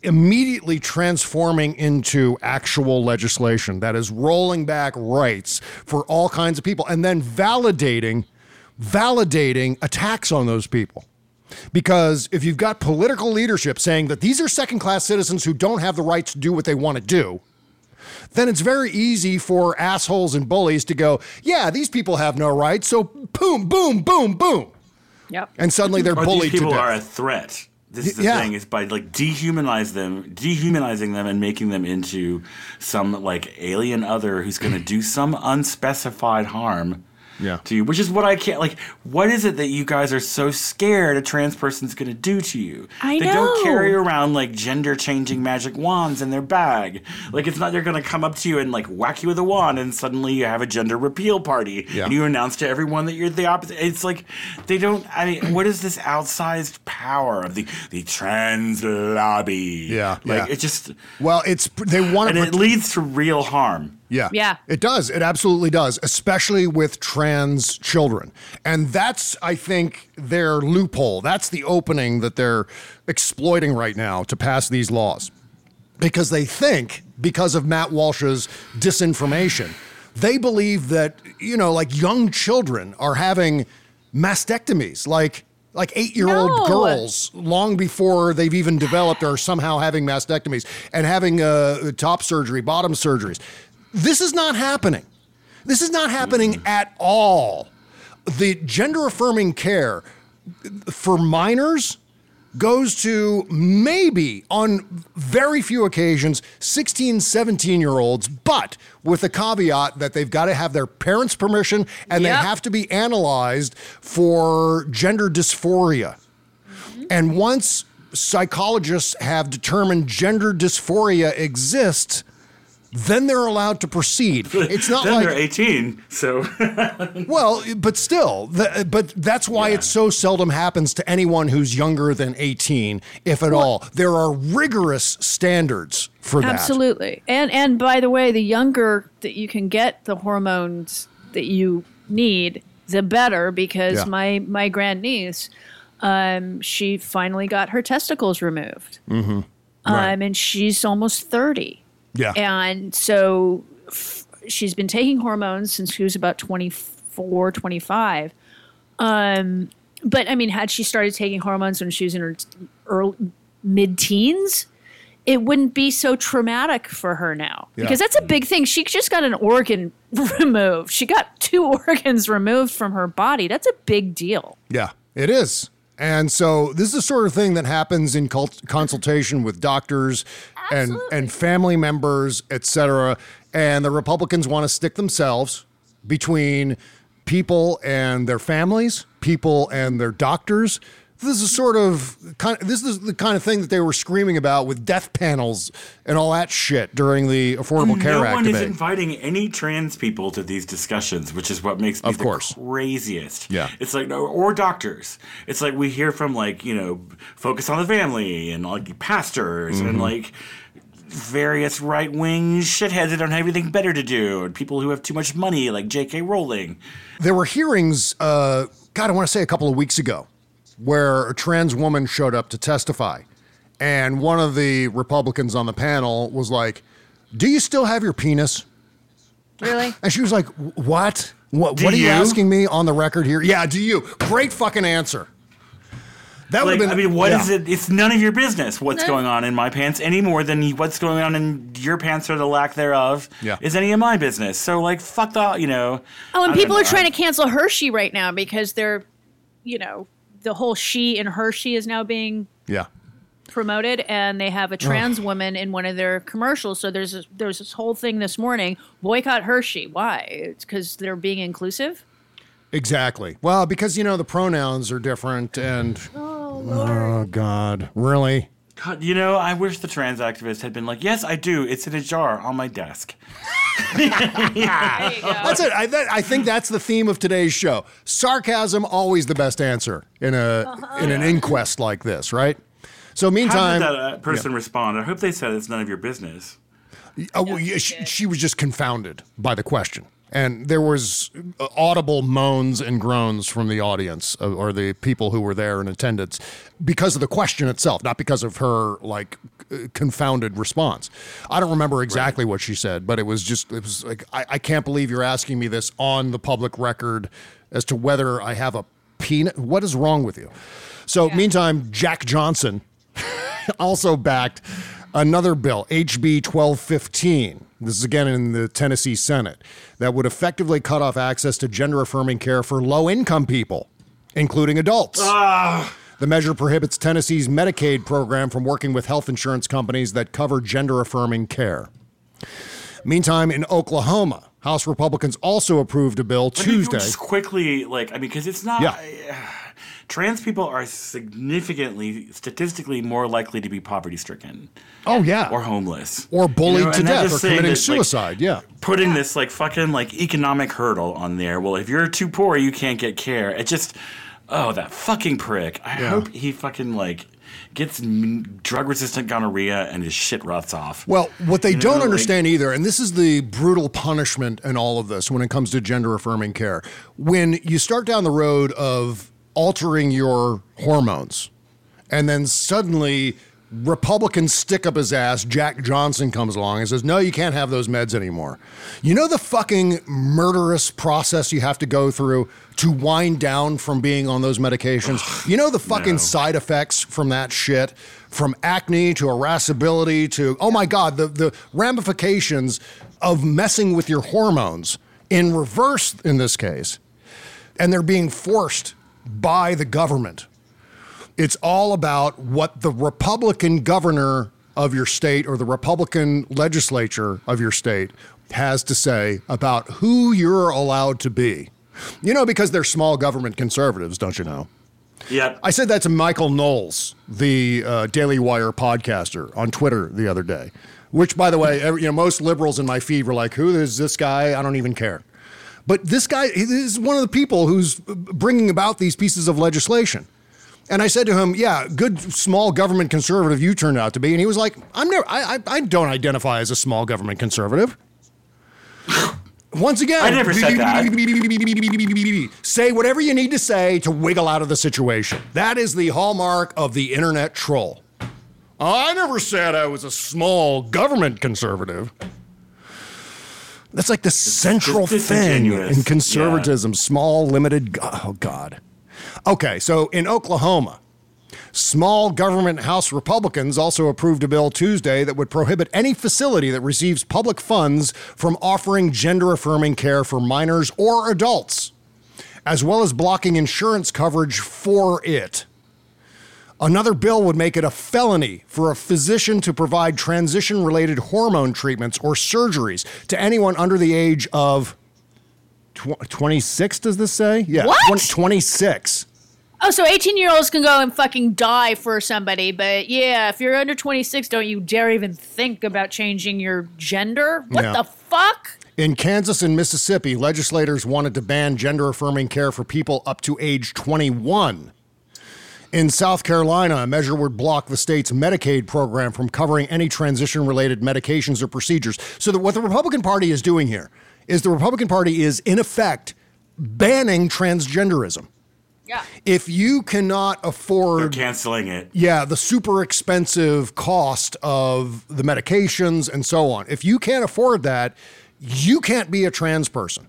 immediately transforming into actual legislation that is rolling back rights for all kinds of people and then validating validating attacks on those people. Because if you've got political leadership saying that these are second class citizens who don't have the right to do what they want to do, then it's very easy for assholes and bullies to go, yeah, these people have no rights. So boom, boom, boom, boom. Yep. And suddenly they're or bullied these people to death. are a threat. This is the Yeah. thing is by like dehumanize them, dehumanizing them, and making them into some like alien other who's going to do some unspecified harm. Yeah. To you, which is what I can't like. What is it that you guys are so scared a trans person's going to do to you? I they know. don't carry around like gender changing magic wands in their bag. Like it's not they're going to come up to you and like whack you with a wand and suddenly you have a gender repeal party Yeah. and you announce to everyone that you're the opposite. It's like they don't. I mean, what is this outsized power of the the trans lobby? Yeah, like yeah. it just Well, it's they want and to it leads to real harm. Yeah. Yeah. It does. It absolutely does, especially with trans children. And that's, I think, their loophole. That's the opening that they're exploiting right now to pass these laws. Because they think, because of Matt Walsh's disinformation, they believe that, you know, like young children are having mastectomies, like like eight year old No. girls long before they've even developed are somehow having mastectomies and having uh, top surgery, bottom surgeries. This is not happening. This is not happening mm. at all. The gender affirming care for minors goes to maybe on very few occasions 16 17 year olds but with the caveat that they've got to have their parents permission and Yep. they have to be analyzed for gender dysphoria mm-hmm. and once psychologists have determined gender dysphoria exists then they're allowed to proceed it's not then like they're 18, so well, but still, the, but that's why it so seldom happens to anyone who's younger than 18, if at all. There are rigorous standards for that. Absolutely. And and by the way, the younger that you can get the hormones that you need, the better because Yeah. my my grandniece um she finally got her testicles removed. Mm-hmm. Um and she's almost 30. Yeah. And so f- she's been taking hormones since she was about 24, 25. Um, but I mean, had she started taking hormones when she was in her early, mid teens, it wouldn't be so traumatic for her now. Yeah. Because that's a big thing. She just got an organ removed. She got two organs removed from her body. That's a big deal. Yeah, it is. And so this is the sort of thing that happens in cult- consultation with doctors and and family members, et cetera. And the Republicans want to stick themselves between people and their families, people and their doctors. This is sort of this is the kind of thing that they were screaming about with death panels and all that shit during the Affordable Care no Act one is inviting any trans people to these discussions, which is what makes me Of the course. craziest. Yeah. it's like no, or doctors. It's like we hear from like you know, focus on the family and like pastors and Mhm. like various right wing shitheads that don't have anything better to do, and people who have too much money, like J.K. Rowling. There were hearings, uh, God, I want to say a couple of weeks ago, where a trans woman showed up to testify. And one of the Republicans on the panel was like, Do you still have your penis? Really? And she was like, What? What, Do what are you you? asking me on the record here? Yeah, do you? Great fucking answer. That like, would've been- I mean, what yeah. is it? It's none of your business what's No. going on in my pants any more than what's going on in your pants or the lack thereof Yeah. is any of my business. So, like, fuck the, you know. Oh, and I people don't are know. trying to cancel Hershey right now because they're, you know, the whole she and Hershey is now being Yeah. promoted, and they have a trans woman in one of their commercials. So there's this, there's this whole thing this morning: boycott Hershey. Why? It's because they're being inclusive. Exactly. Well, because you know the pronouns are different, and oh, oh God, really? God, you know, I wish the trans activist had been like, yes, I do. It's in a jar on my desk. That's it. I, that, I think that's the theme of today's show. Sarcasm always the best answer in a in an inquest like this, right? So meantime, How meantime, did that uh, person respond? I hope they said it's none of your business. Oh, well, yeah, she, she was just confounded by the question. And there was uh, audible moans and groans from the audience uh, or the people who were there in attendance because of the question itself, not because of her like uh, confounded response. I don't remember exactly what she said, but it was just it was like I, I can't believe you're asking me this on the public record as to whether I have a peanut. What is wrong with you? So meantime, Jack Johnson also backed another bill, HB 1215. This is again in the Tennessee Senate that would effectively cut off access to gender affirming care for low income people, including adults. Ah. The measure prohibits Tennessee's Medicaid program from working with health insurance companies that cover gender affirming care. Meantime, in Oklahoma, House Republicans also approved a bill Tuesday. Just quickly, like, I mean, because it's not. Yeah. Trans people are significantly, statistically more likely to be poverty stricken. Oh, yeah. Or homeless. Or bullied and to that death or committing that, like, suicide. yeah. putting this like fucking like economic hurdle on there. Well, if you're too poor, you can't get care. It just, oh, that fucking prick. I Yeah. hope he fucking like gets drug resistant gonorrhea and his shit rots off. Well, what they You don't like- understand either, and this is the brutal punishment in all of this when it comes to gender affirming care. When you start down the road of altering your hormones, and then suddenly Republicans stick up his ass, Jack Johnson comes along and says, No, you can't have those meds anymore. You know the fucking murderous process you have to go through to wind down from being on those medications? you know the fucking side effects from that shit? From acne to irascibility to, oh my God, the, the ramifications of messing with your hormones in reverse in this case. And they're being forced by the government. It's all about what the Republican governor of your state or the Republican legislature of your state has to say about who you're allowed to be. You know, because they're small government conservatives, don't you know? Yep. I said that to Michael Knowles, the uh, Daily Wire podcaster, on Twitter the other day. Which, by the way, every, you know, most liberals in my feed were like, "Who is this guy? I don't even care." But this guy is one of the people who's bringing about these pieces of legislation. And I said to him, "Yeah, good small government conservative you turned out to be." And he was like, "I'm never. I, I, I don't identify as a small government conservative." Once again, I never said that. Say whatever you need to say to wiggle out of the situation. That is the hallmark of the internet troll. I never said I was a small government conservative. That's like the central dis- thing in conservatism. Small, limited. Oh, God. Okay, so in Oklahoma, small government House Republicans also approved a bill Tuesday that would prohibit any facility that receives public funds from offering gender affirming care for minors or adults, as well as blocking insurance coverage for it. Another bill would make it a felony for a physician to provide transition related hormone treatments or surgeries to anyone under the age of tw- 26, does this say? Yeah. What? 20 26. Oh, so 18 year olds can go and fucking die for somebody, but yeah, if you're under 26, don't you dare even think about changing your gender? What Yeah. the fuck? In Kansas and Mississippi, legislators wanted to ban gender affirming care for people up to age 21. In South Carolina, a measure would block the state's Medicaid program from covering any transition related medications or procedures. So, that what the Republican Party is doing here is the Republican Party is, in effect, banning transgenderism. Yeah. If you cannot afford They're canceling it. yeah, the super expensive cost of the medications and so on. If you can't afford that, you can't be a trans person.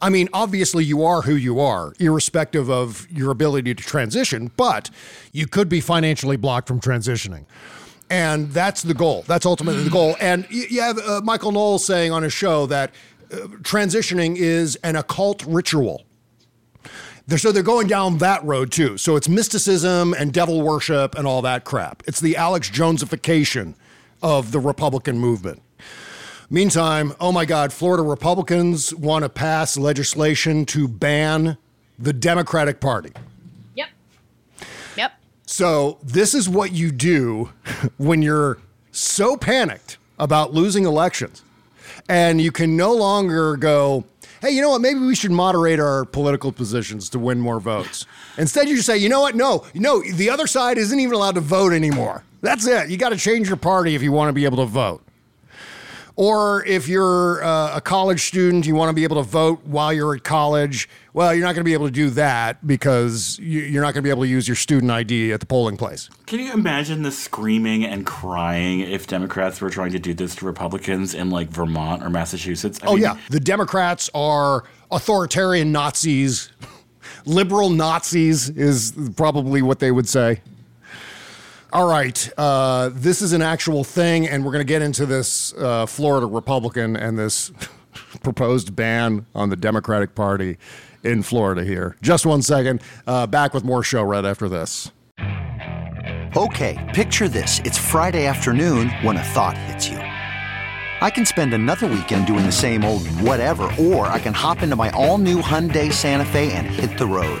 I mean, obviously, you are who you are, irrespective of your ability to transition, but you could be financially blocked from transitioning. And that's the goal. That's ultimately the goal. And you have uh, Michael Knowles saying on his show that uh, transitioning is an occult ritual. They're, so they're going down that road too. So it's mysticism and devil worship and all that crap. It's the Alex Jonesification of the Republican movement. Meantime, oh my God, Florida Republicans want to pass legislation to ban the Democratic Party. Yep. Yep. So, this is what you do when you're so panicked about losing elections and you can no longer go, hey, you know what? Maybe we should moderate our political positions to win more votes. Instead, you just say, you know what? No, no, the other side isn't even allowed to vote anymore. That's it. You got to change your party if you want to be able to vote. Or if you're uh, a college student, you want to be able to vote while you're at college. Well, you're not going to be able to do that because you- you're not going to be able to use your student ID at the polling place. Can you imagine the screaming and crying if Democrats were trying to do this to Republicans in like Vermont or Massachusetts? I oh, mean, yeah. The Democrats are authoritarian Nazis. Liberal Nazis is probably what they would say. All right. Uh, this is an actual thing, and we're going to get into this uh, Florida Republican and this proposed ban on the Democratic Party in Florida here. Just one second. Uh, back with more show right after this. Okay, picture this. It's Friday afternoon when a thought hits you. I can spend another weekend doing the same old whatever, or I can hop into my all new Hyundai Santa Fe and hit the road.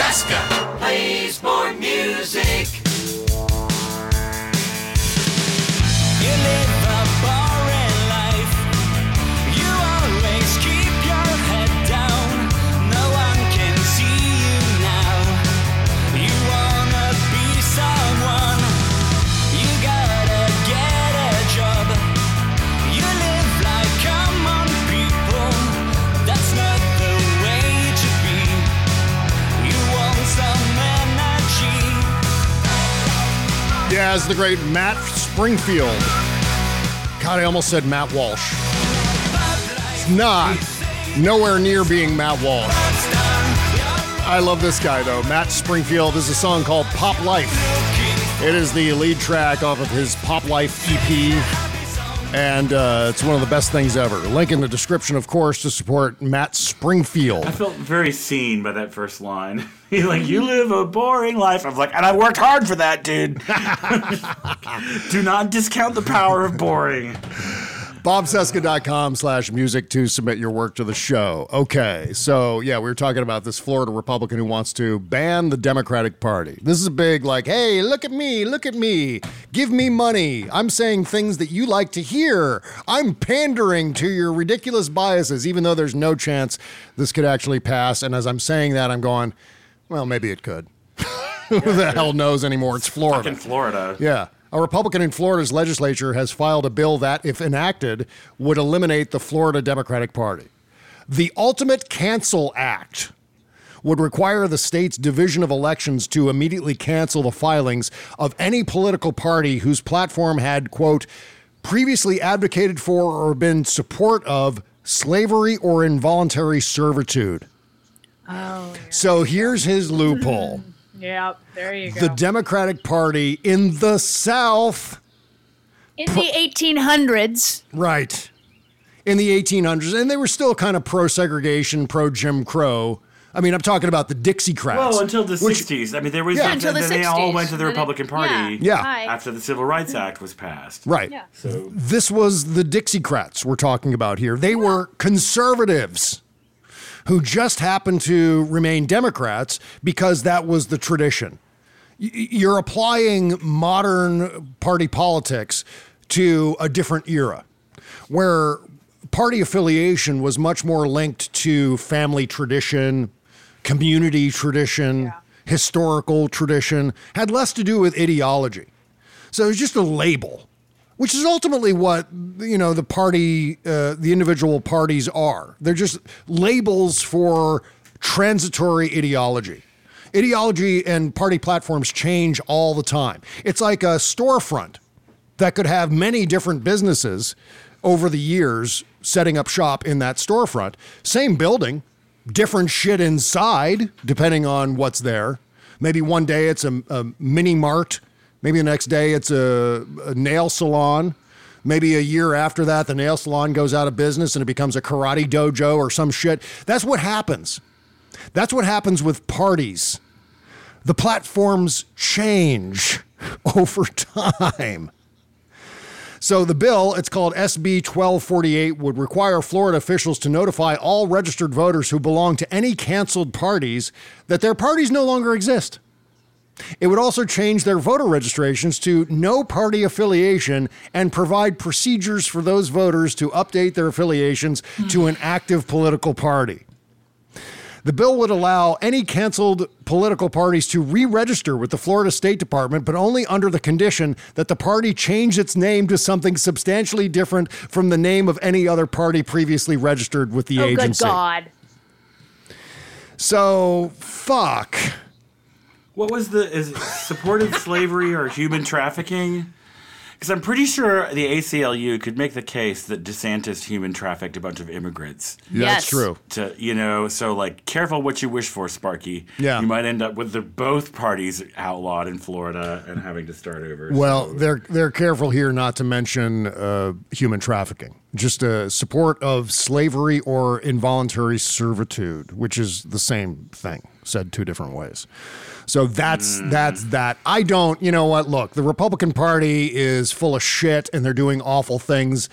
Bob Cesca plays more music. It's the great Matt Springfield. God, I almost said Matt Walsh. It's not nowhere near being Matt Walsh. I love this guy though. Matt Springfield This is a song called Pop Life. It is the lead track off of his Pop Life EP. And uh, it's one of the best things ever. Link in the description, of course, to support Matt Springfield. I felt very seen by that first line. He's like, "You live a boring life." I'm like, and I worked hard for that, dude. Do not discount the power of boring. bobcesca.com slash music to submit your work to the show. Okay, so yeah, we were talking about this Florida Republican who wants to ban the Democratic Party. This is a big, like, hey, look at me, look at me, give me money. I'm saying things that you like to hear. I'm pandering to your ridiculous biases, even though there's no chance this could actually pass. And as I'm saying that, I'm going, well, maybe it could. Who the hell knows anymore? It's Florida. Fucking Florida. Yeah. A Republican in Florida's legislature has filed a bill that, if enacted, would eliminate the Florida Democratic Party. The Ultimate Cancel Act would require the state's Division of Elections to immediately cancel the filings of any political party whose platform had, quote, previously advocated for or been support of slavery or involuntary servitude. Oh, So here's his loophole. yeah. There you go. The Democratic Party in the South In the 1800s, Right. in the 1800s, and they were still kind of pro segregation, pro Jim Crow. I mean, I'm talking about the Dixiecrats. Well, until the which- 60s. I mean, there was Yeah. Until the then they all went to the Republican Party. Yeah. after the Civil Rights Act was passed. Right. So This was the Dixiecrats we're talking about here. They were conservatives who just happened to remain Democrats because that was the tradition. You're applying modern party politics to a different era where party affiliation was much more linked to family tradition, community tradition, historical tradition, had less to do with ideology. So it was just a label, which is ultimately what you know the party, uh, the individual parties are. They're just labels for transitory ideology. Ideology and party platforms change all the time. It's like a storefront that could have many different businesses over the years setting up shop in that storefront. Same building, different shit inside, depending on what's there. Maybe one day it's a, a mini mart. Maybe the next day it's a, a nail salon. Maybe a year after that, the nail salon goes out of business and it becomes a karate dojo or some shit. That's what happens. That's what happens with parties. The platforms change over time. So the bill, it's called SB 1248, would require Florida officials to notify all registered voters who belong to any canceled parties that their parties no longer exist. It would also change their voter registrations to no party affiliation and provide procedures for those voters to update their affiliations to an active political party. The bill would allow any canceled political parties to re register with the Florida State Department, but only under the condition that the party change its name to something substantially different from the name of any other party previously registered with the oh, good agency. God. So, fuck. What was the is it supported slavery or human trafficking? Because I'm pretty sure the ACLU could make the case that DeSantis human trafficked a bunch of immigrants. Yeah, that's true. To you know, so like, careful what you wish for, Sparky. Yeah. you might end up with the both parties outlawed in Florida and having to start over. Well, they're they're careful here not to mention uh, human trafficking, just uh, support of slavery or involuntary servitude, which is the same thing, said two different ways. So that's hmm. that's that. I don't. You know what? Look, the Republican Party is full of shit, and they're doing awful things.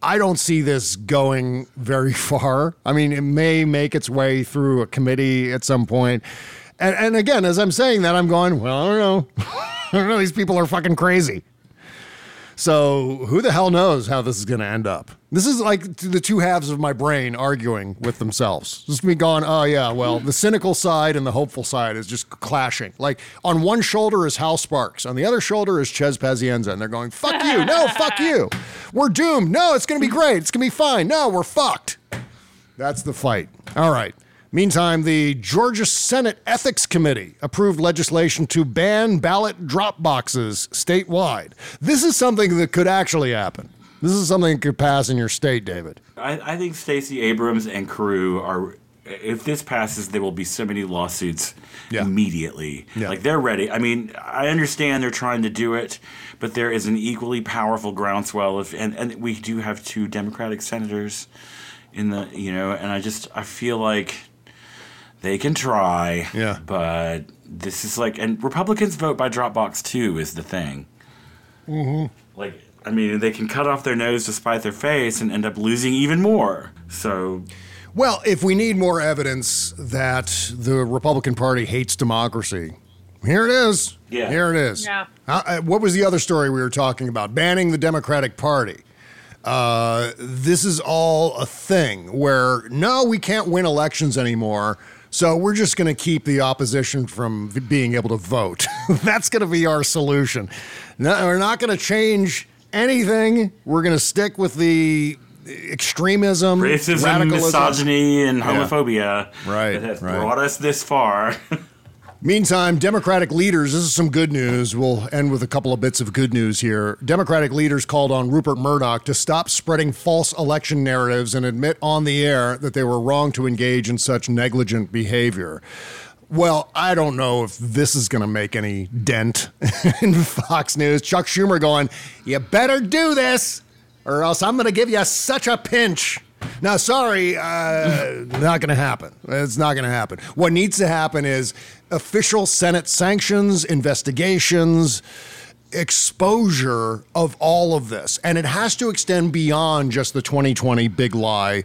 I don't see this going very far. I mean, it may make its way through a committee at some point. And, and again, as I'm saying that, I'm going, well, I don't know. I don't know. These people are fucking crazy. So who the hell knows how this is going to end up? This is like the two halves of my brain arguing with themselves. Just me going, oh yeah, well, the cynical side and the hopeful side is just clashing. Like on one shoulder is Hal Sparks, on the other shoulder is Chez Pazienza, and they're going, fuck you, no, fuck you. We're doomed. No, it's going to be great. It's going to be fine. No, we're fucked. That's the fight. All right. Meantime, the Georgia Senate Ethics Committee approved legislation to ban ballot drop boxes statewide. This is something that could actually happen. This is something that could pass in your state, David. I, I think Stacey Abrams and crew are. If this passes, there will be so many lawsuits immediately. Yeah. Like they're ready. I mean, I understand they're trying to do it, but there is an equally powerful groundswell of, and and we do have two Democratic senators in the, you know, and I just I feel like they can try. Yeah. But this is like, and Republicans vote by Dropbox too is the thing. Mm-hmm. Like, I mean, they can cut off their nose to spite their face and end up losing even more. So, Well, if we need more evidence that the Republican Party hates democracy, here it is. Yeah. Here it is. Yeah. Uh, uh, what was the other story we were talking about? Banning the Democratic Party. Uh, this is all a thing where no, we can't win elections anymore. So we're just going to keep the opposition from v- being able to vote. That's going to be our solution. No, we're not going to change anything. We're going to stick with the extremism, racism, radicalism. misogyny, and Yeah. homophobia Right, that has right. brought us this far. Meantime, Democratic leaders, this is some good news. We'll end with a couple of bits of good news here. Democratic leaders called on Rupert Murdoch to stop spreading false election narratives and admit on the air that they were wrong to engage in such negligent behavior. Well, I don't know if this is going to make any dent in Fox News. Chuck Schumer going, You better do this or else I'm going to give you such a pinch. Now, sorry, uh, not going to happen. It's not going to happen. What needs to happen is official Senate sanctions, investigations, exposure of all of this. And it has to extend beyond just the 2020 big lie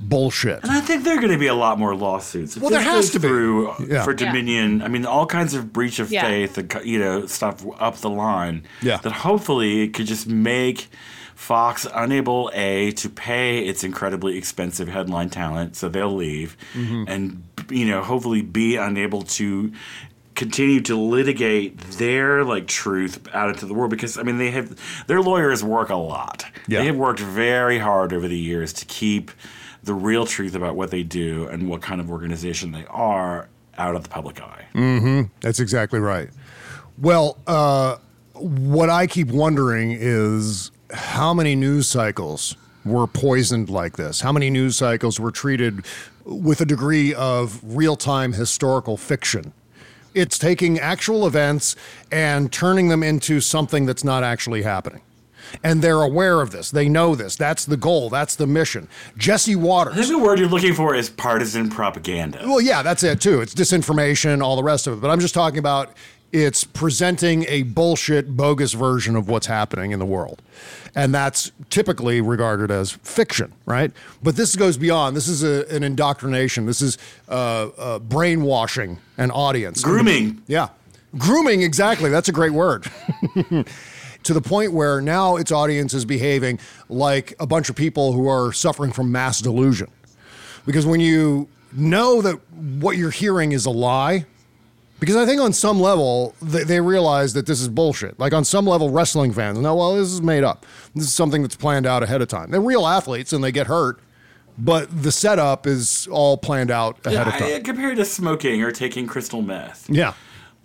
bullshit. And I think there are going to be a lot more lawsuits. If Well, there has goes to be. Yeah. for Yeah. Dominion. I mean, all kinds of breach of Yeah. faith and you know stuff up the line. Yeah. That hopefully it could just make Fox unable a to pay its incredibly expensive headline talent, so they'll leave, Mhm. and you know hopefully be unable to continue to litigate their like truth out into the world because I mean they have their lawyers work a lot. Yeah. They have worked very hard over the years to keep the real truth about what they do and what kind of organization they are out of the public eye. hmm That's exactly right. Well, uh, what I keep wondering is how many news cycles were poisoned like this? How many news cycles were treated with a degree of real time historical fiction? It's taking actual events and turning them into something that's not actually happening. And they're aware of this. They know this. That's the goal. That's the mission. Jesse Watters. I think the word you're looking for is partisan propaganda. Well, yeah, that's it too. It's disinformation, all the rest of it. But I'm just talking about it's presenting a bullshit, bogus version of what's happening in the world. And that's typically regarded as fiction, right? But this goes beyond. This is a, an indoctrination. This is uh, uh, brainwashing an audience. Grooming. Yeah. Grooming, exactly. That's a great word. to the point where now its audience is behaving like a bunch of people who are suffering from mass delusion. Because when you know that what you're hearing is a lie, because I think on some level they, they realize that this is bullshit. Like on some level, wrestling fans know, well, this is made up. This is something that's planned out ahead of time. They're real athletes and they get hurt, but the setup is all planned out ahead of I- time. compared to smoking or taking crystal meth. Yeah.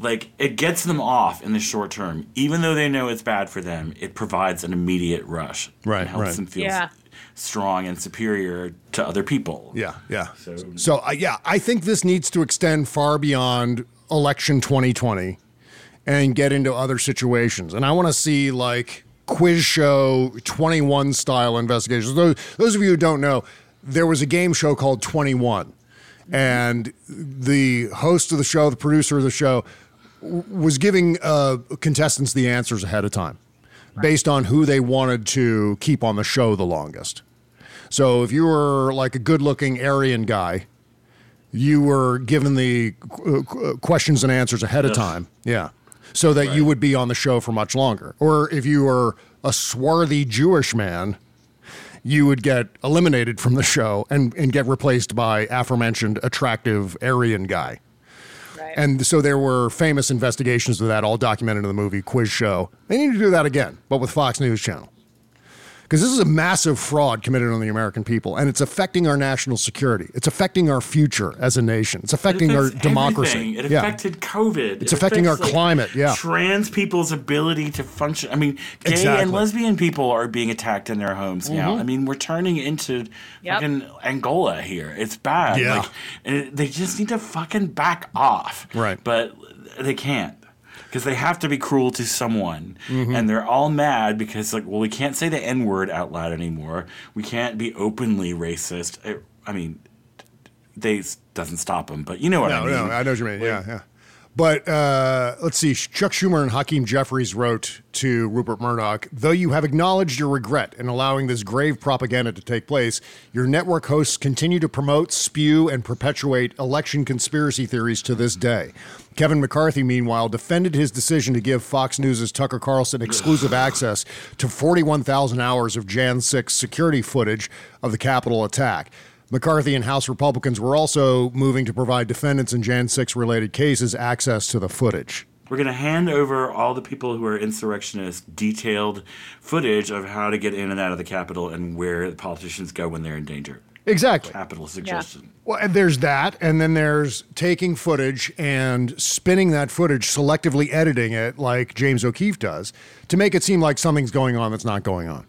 Like it gets them off in the short term, even though they know it's bad for them. It provides an immediate rush. Right, It helps right. them feel Yeah. strong and superior to other people. Yeah, yeah. So, So, uh, yeah, I think this needs to extend far beyond election 2020 and get into other situations. And I want to see like quiz show 21 style investigations. Those, those of you who don't know, there was a game show called 21. And the host of the show, the producer of the show, was giving uh, contestants the answers ahead of time based on who they wanted to keep on the show the longest. So if you were like a good looking Aryan guy, you were given the uh, questions and answers ahead of time. Yeah. So that you would be on the show for much longer. Or if you were a swarthy Jewish man, you would get eliminated from the show and, and get replaced by aforementioned attractive Aryan guy. And so there were famous investigations of that, all documented in the movie Quiz Show. They need to do that again, but with Fox News Channel. Because this is a massive fraud committed on the American people, and it's affecting our national security. It's affecting our future as a nation. It's affecting our democracy. everything. It Yeah. affected COVID. It's It affecting our like, climate, yeah. Trans people's ability to function. I mean, gay Exactly. and lesbian people are being attacked in their homes now. Mhm. I mean, we're turning into Yep. fucking Angola here. It's bad. Yeah. Like, they just need to fucking back off. Right. But they can't. Because they have to be cruel to someone, Mhm. and they're all mad because, like, well, we can't say the N word out loud anymore. We can't be openly racist. I, I mean, they doesn't stop them, but you know what I no, mean. no, I know what you mean. Yeah, yeah. But uh, let's see. Chuck Schumer and Hakeem Jeffries wrote to Rupert Murdoch Though you have acknowledged your regret in allowing this grave propaganda to take place, your network hosts continue to promote, spew, and perpetuate election conspiracy theories to this day. Kevin McCarthy, meanwhile, defended his decision to give Fox News' Tucker Carlson exclusive access to 41,000 hours of Jan 6 security footage of the Capitol attack. McCarthy and House Republicans were also moving to provide defendants in Jan 6 related cases access to the footage. We're going to hand over all the people who are insurrectionists detailed footage of how to get in and out of the Capitol and where politicians go when they're in danger. Exactly. Capital suggestion. Well, and there's that, and then there's taking footage and spinning that footage, selectively editing it like James O'Keefe does, to make it seem like something's going on that's not going on.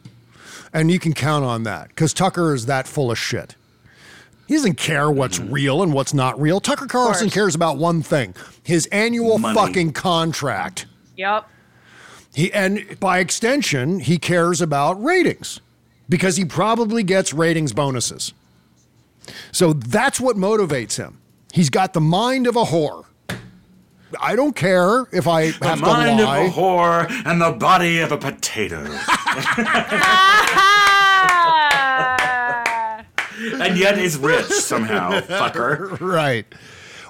And you can count on that because Tucker is that full of shit. He doesn't care what's mm-hmm. real and what's not real. Tucker Carlson cares about one thing his annual Money. fucking contract. Yep. He and by extension, he cares about ratings. because he probably gets ratings bonuses. So that's what motivates him. He's got the mind of a whore. I don't care if I The have to mind of a whore and the body of a potato. and yet is rich somehow, fucker. right.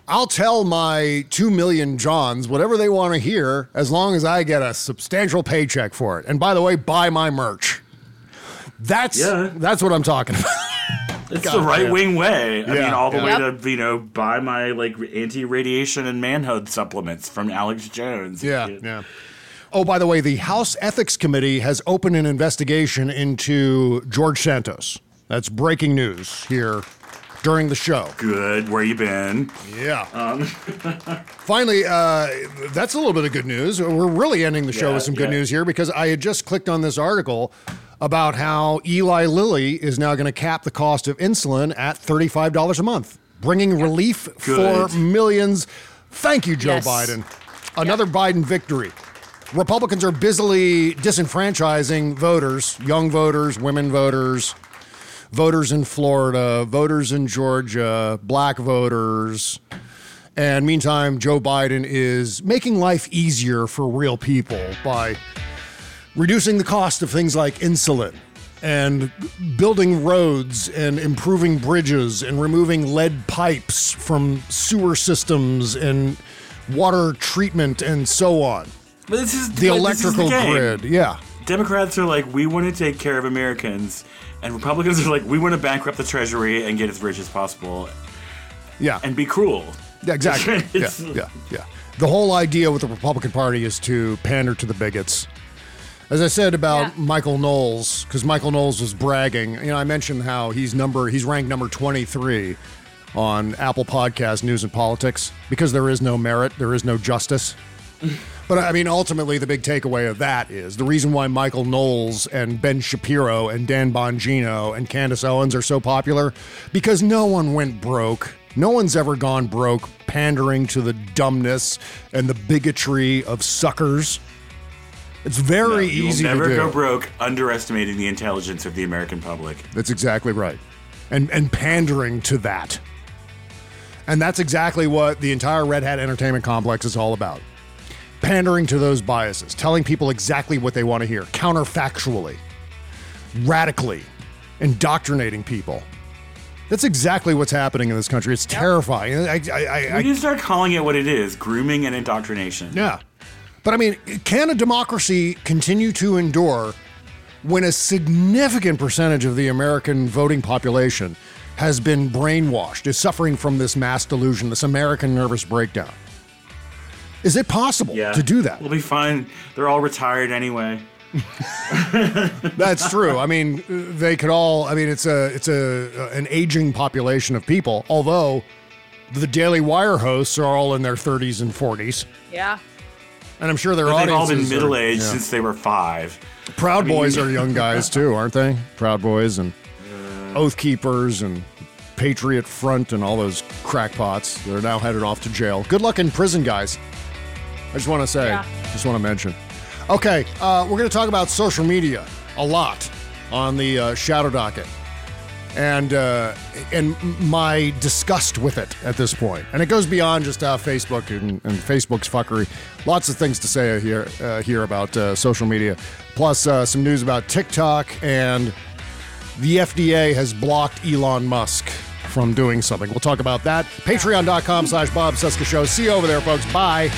I'll tell my two million Johns whatever they want to hear as long as I get a substantial paycheck for it. And by the way, buy my merch. That's Yeah. that's what I'm talking about. It's God the right damn. wing way. I Yeah, mean, all the yeah. way to you know buy my like anti-radiation and manhood supplements from Alex Jones. Yeah, yeah. Oh, by the way, the House Ethics Committee has opened an investigation into George Santos. That's breaking news here during the show. Good. Where you been? Yeah. Um, Finally, uh, that's a little bit of good news. We're really ending the show Yeah, with some good yeah. news here because I had just clicked on this article about how Eli Lilly is now going to cap the cost of insulin at $35 a month, bringing relief Good. for millions. Thank you, Joe Yes. Biden. Another Biden victory. Republicans are busily disenfranchising voters, young voters, women voters, voters in Florida, voters in Georgia, black voters. And meantime, Joe Biden is making life easier for real people by reducing the cost of things like insulin and building roads and improving bridges and removing lead pipes from sewer systems and water treatment and so on. But this is The this is electrical game. grid, yeah. Democrats are like, we want to take care of Americans, and Republicans are like, we want to bankrupt the Treasury and get as rich as possible Yeah. and be cruel. Yeah, exactly. yeah, yeah, yeah. The whole idea with the Republican Party is to pander to the bigots. As I said about Michael Knowles, because Michael Knowles was bragging, you know, I mentioned how he's number he's ranked number 23 on Apple Podcast News and Politics because there is no merit, there is no justice. But I mean, ultimately, the big takeaway of that is the reason why Michael Knowles and Ben Shapiro and Dan Bongino and Candace Owens are so popular because no one went broke. No one's ever gone broke pandering to the dumbness and the bigotry of suckers. It's very you easy never to go broke underestimating the intelligence of the American public. That's exactly right. And and pandering to that. And that's exactly what the entire Red Hat Entertainment Complex is all about. Pandering to those biases, telling people exactly what they want to hear, counterfactually, radically, indoctrinating people. That's exactly what's happening in this country. It's terrifying. I, I, I, we need to start calling it what it is: grooming and indoctrination. yeah. But I mean, can a democracy continue to endure when a significant percentage of the American voting population has been brainwashed, is suffering from this mass delusion, this American nervous breakdown? Is it possible Yeah, to do that? We'll be fine. They're all retired anyway. That's true. I mean, they could all. I mean, it's a it's a uh, an aging population of people. Although the Daily Wire hosts are all in their 30s and 40s, Yeah. and I'm sure their But they've all audiences been middle aged yeah. since they were five. Proud I mean- Boys are young guys too, aren't they? Proud Boys and uh. Oath Keepers and Patriot Front and all those crackpots. They're now headed off to jail. Good luck in prison, guys. I just want to say, Yeah. just want to mention. Okay, uh, we're going to talk about social media a lot on the uh, Shadow Docket, and uh, and my disgust with it at this point. and it goes beyond just uh, Facebook and, and Facebook's fuckery. Lots of things to say here uh, here about uh, social media, plus uh, some news about TikTok and the FDA has blocked Elon Musk from doing something. We'll talk about that. Patreon.com slash Bob Cesca Show. See you over there, folks. Bye.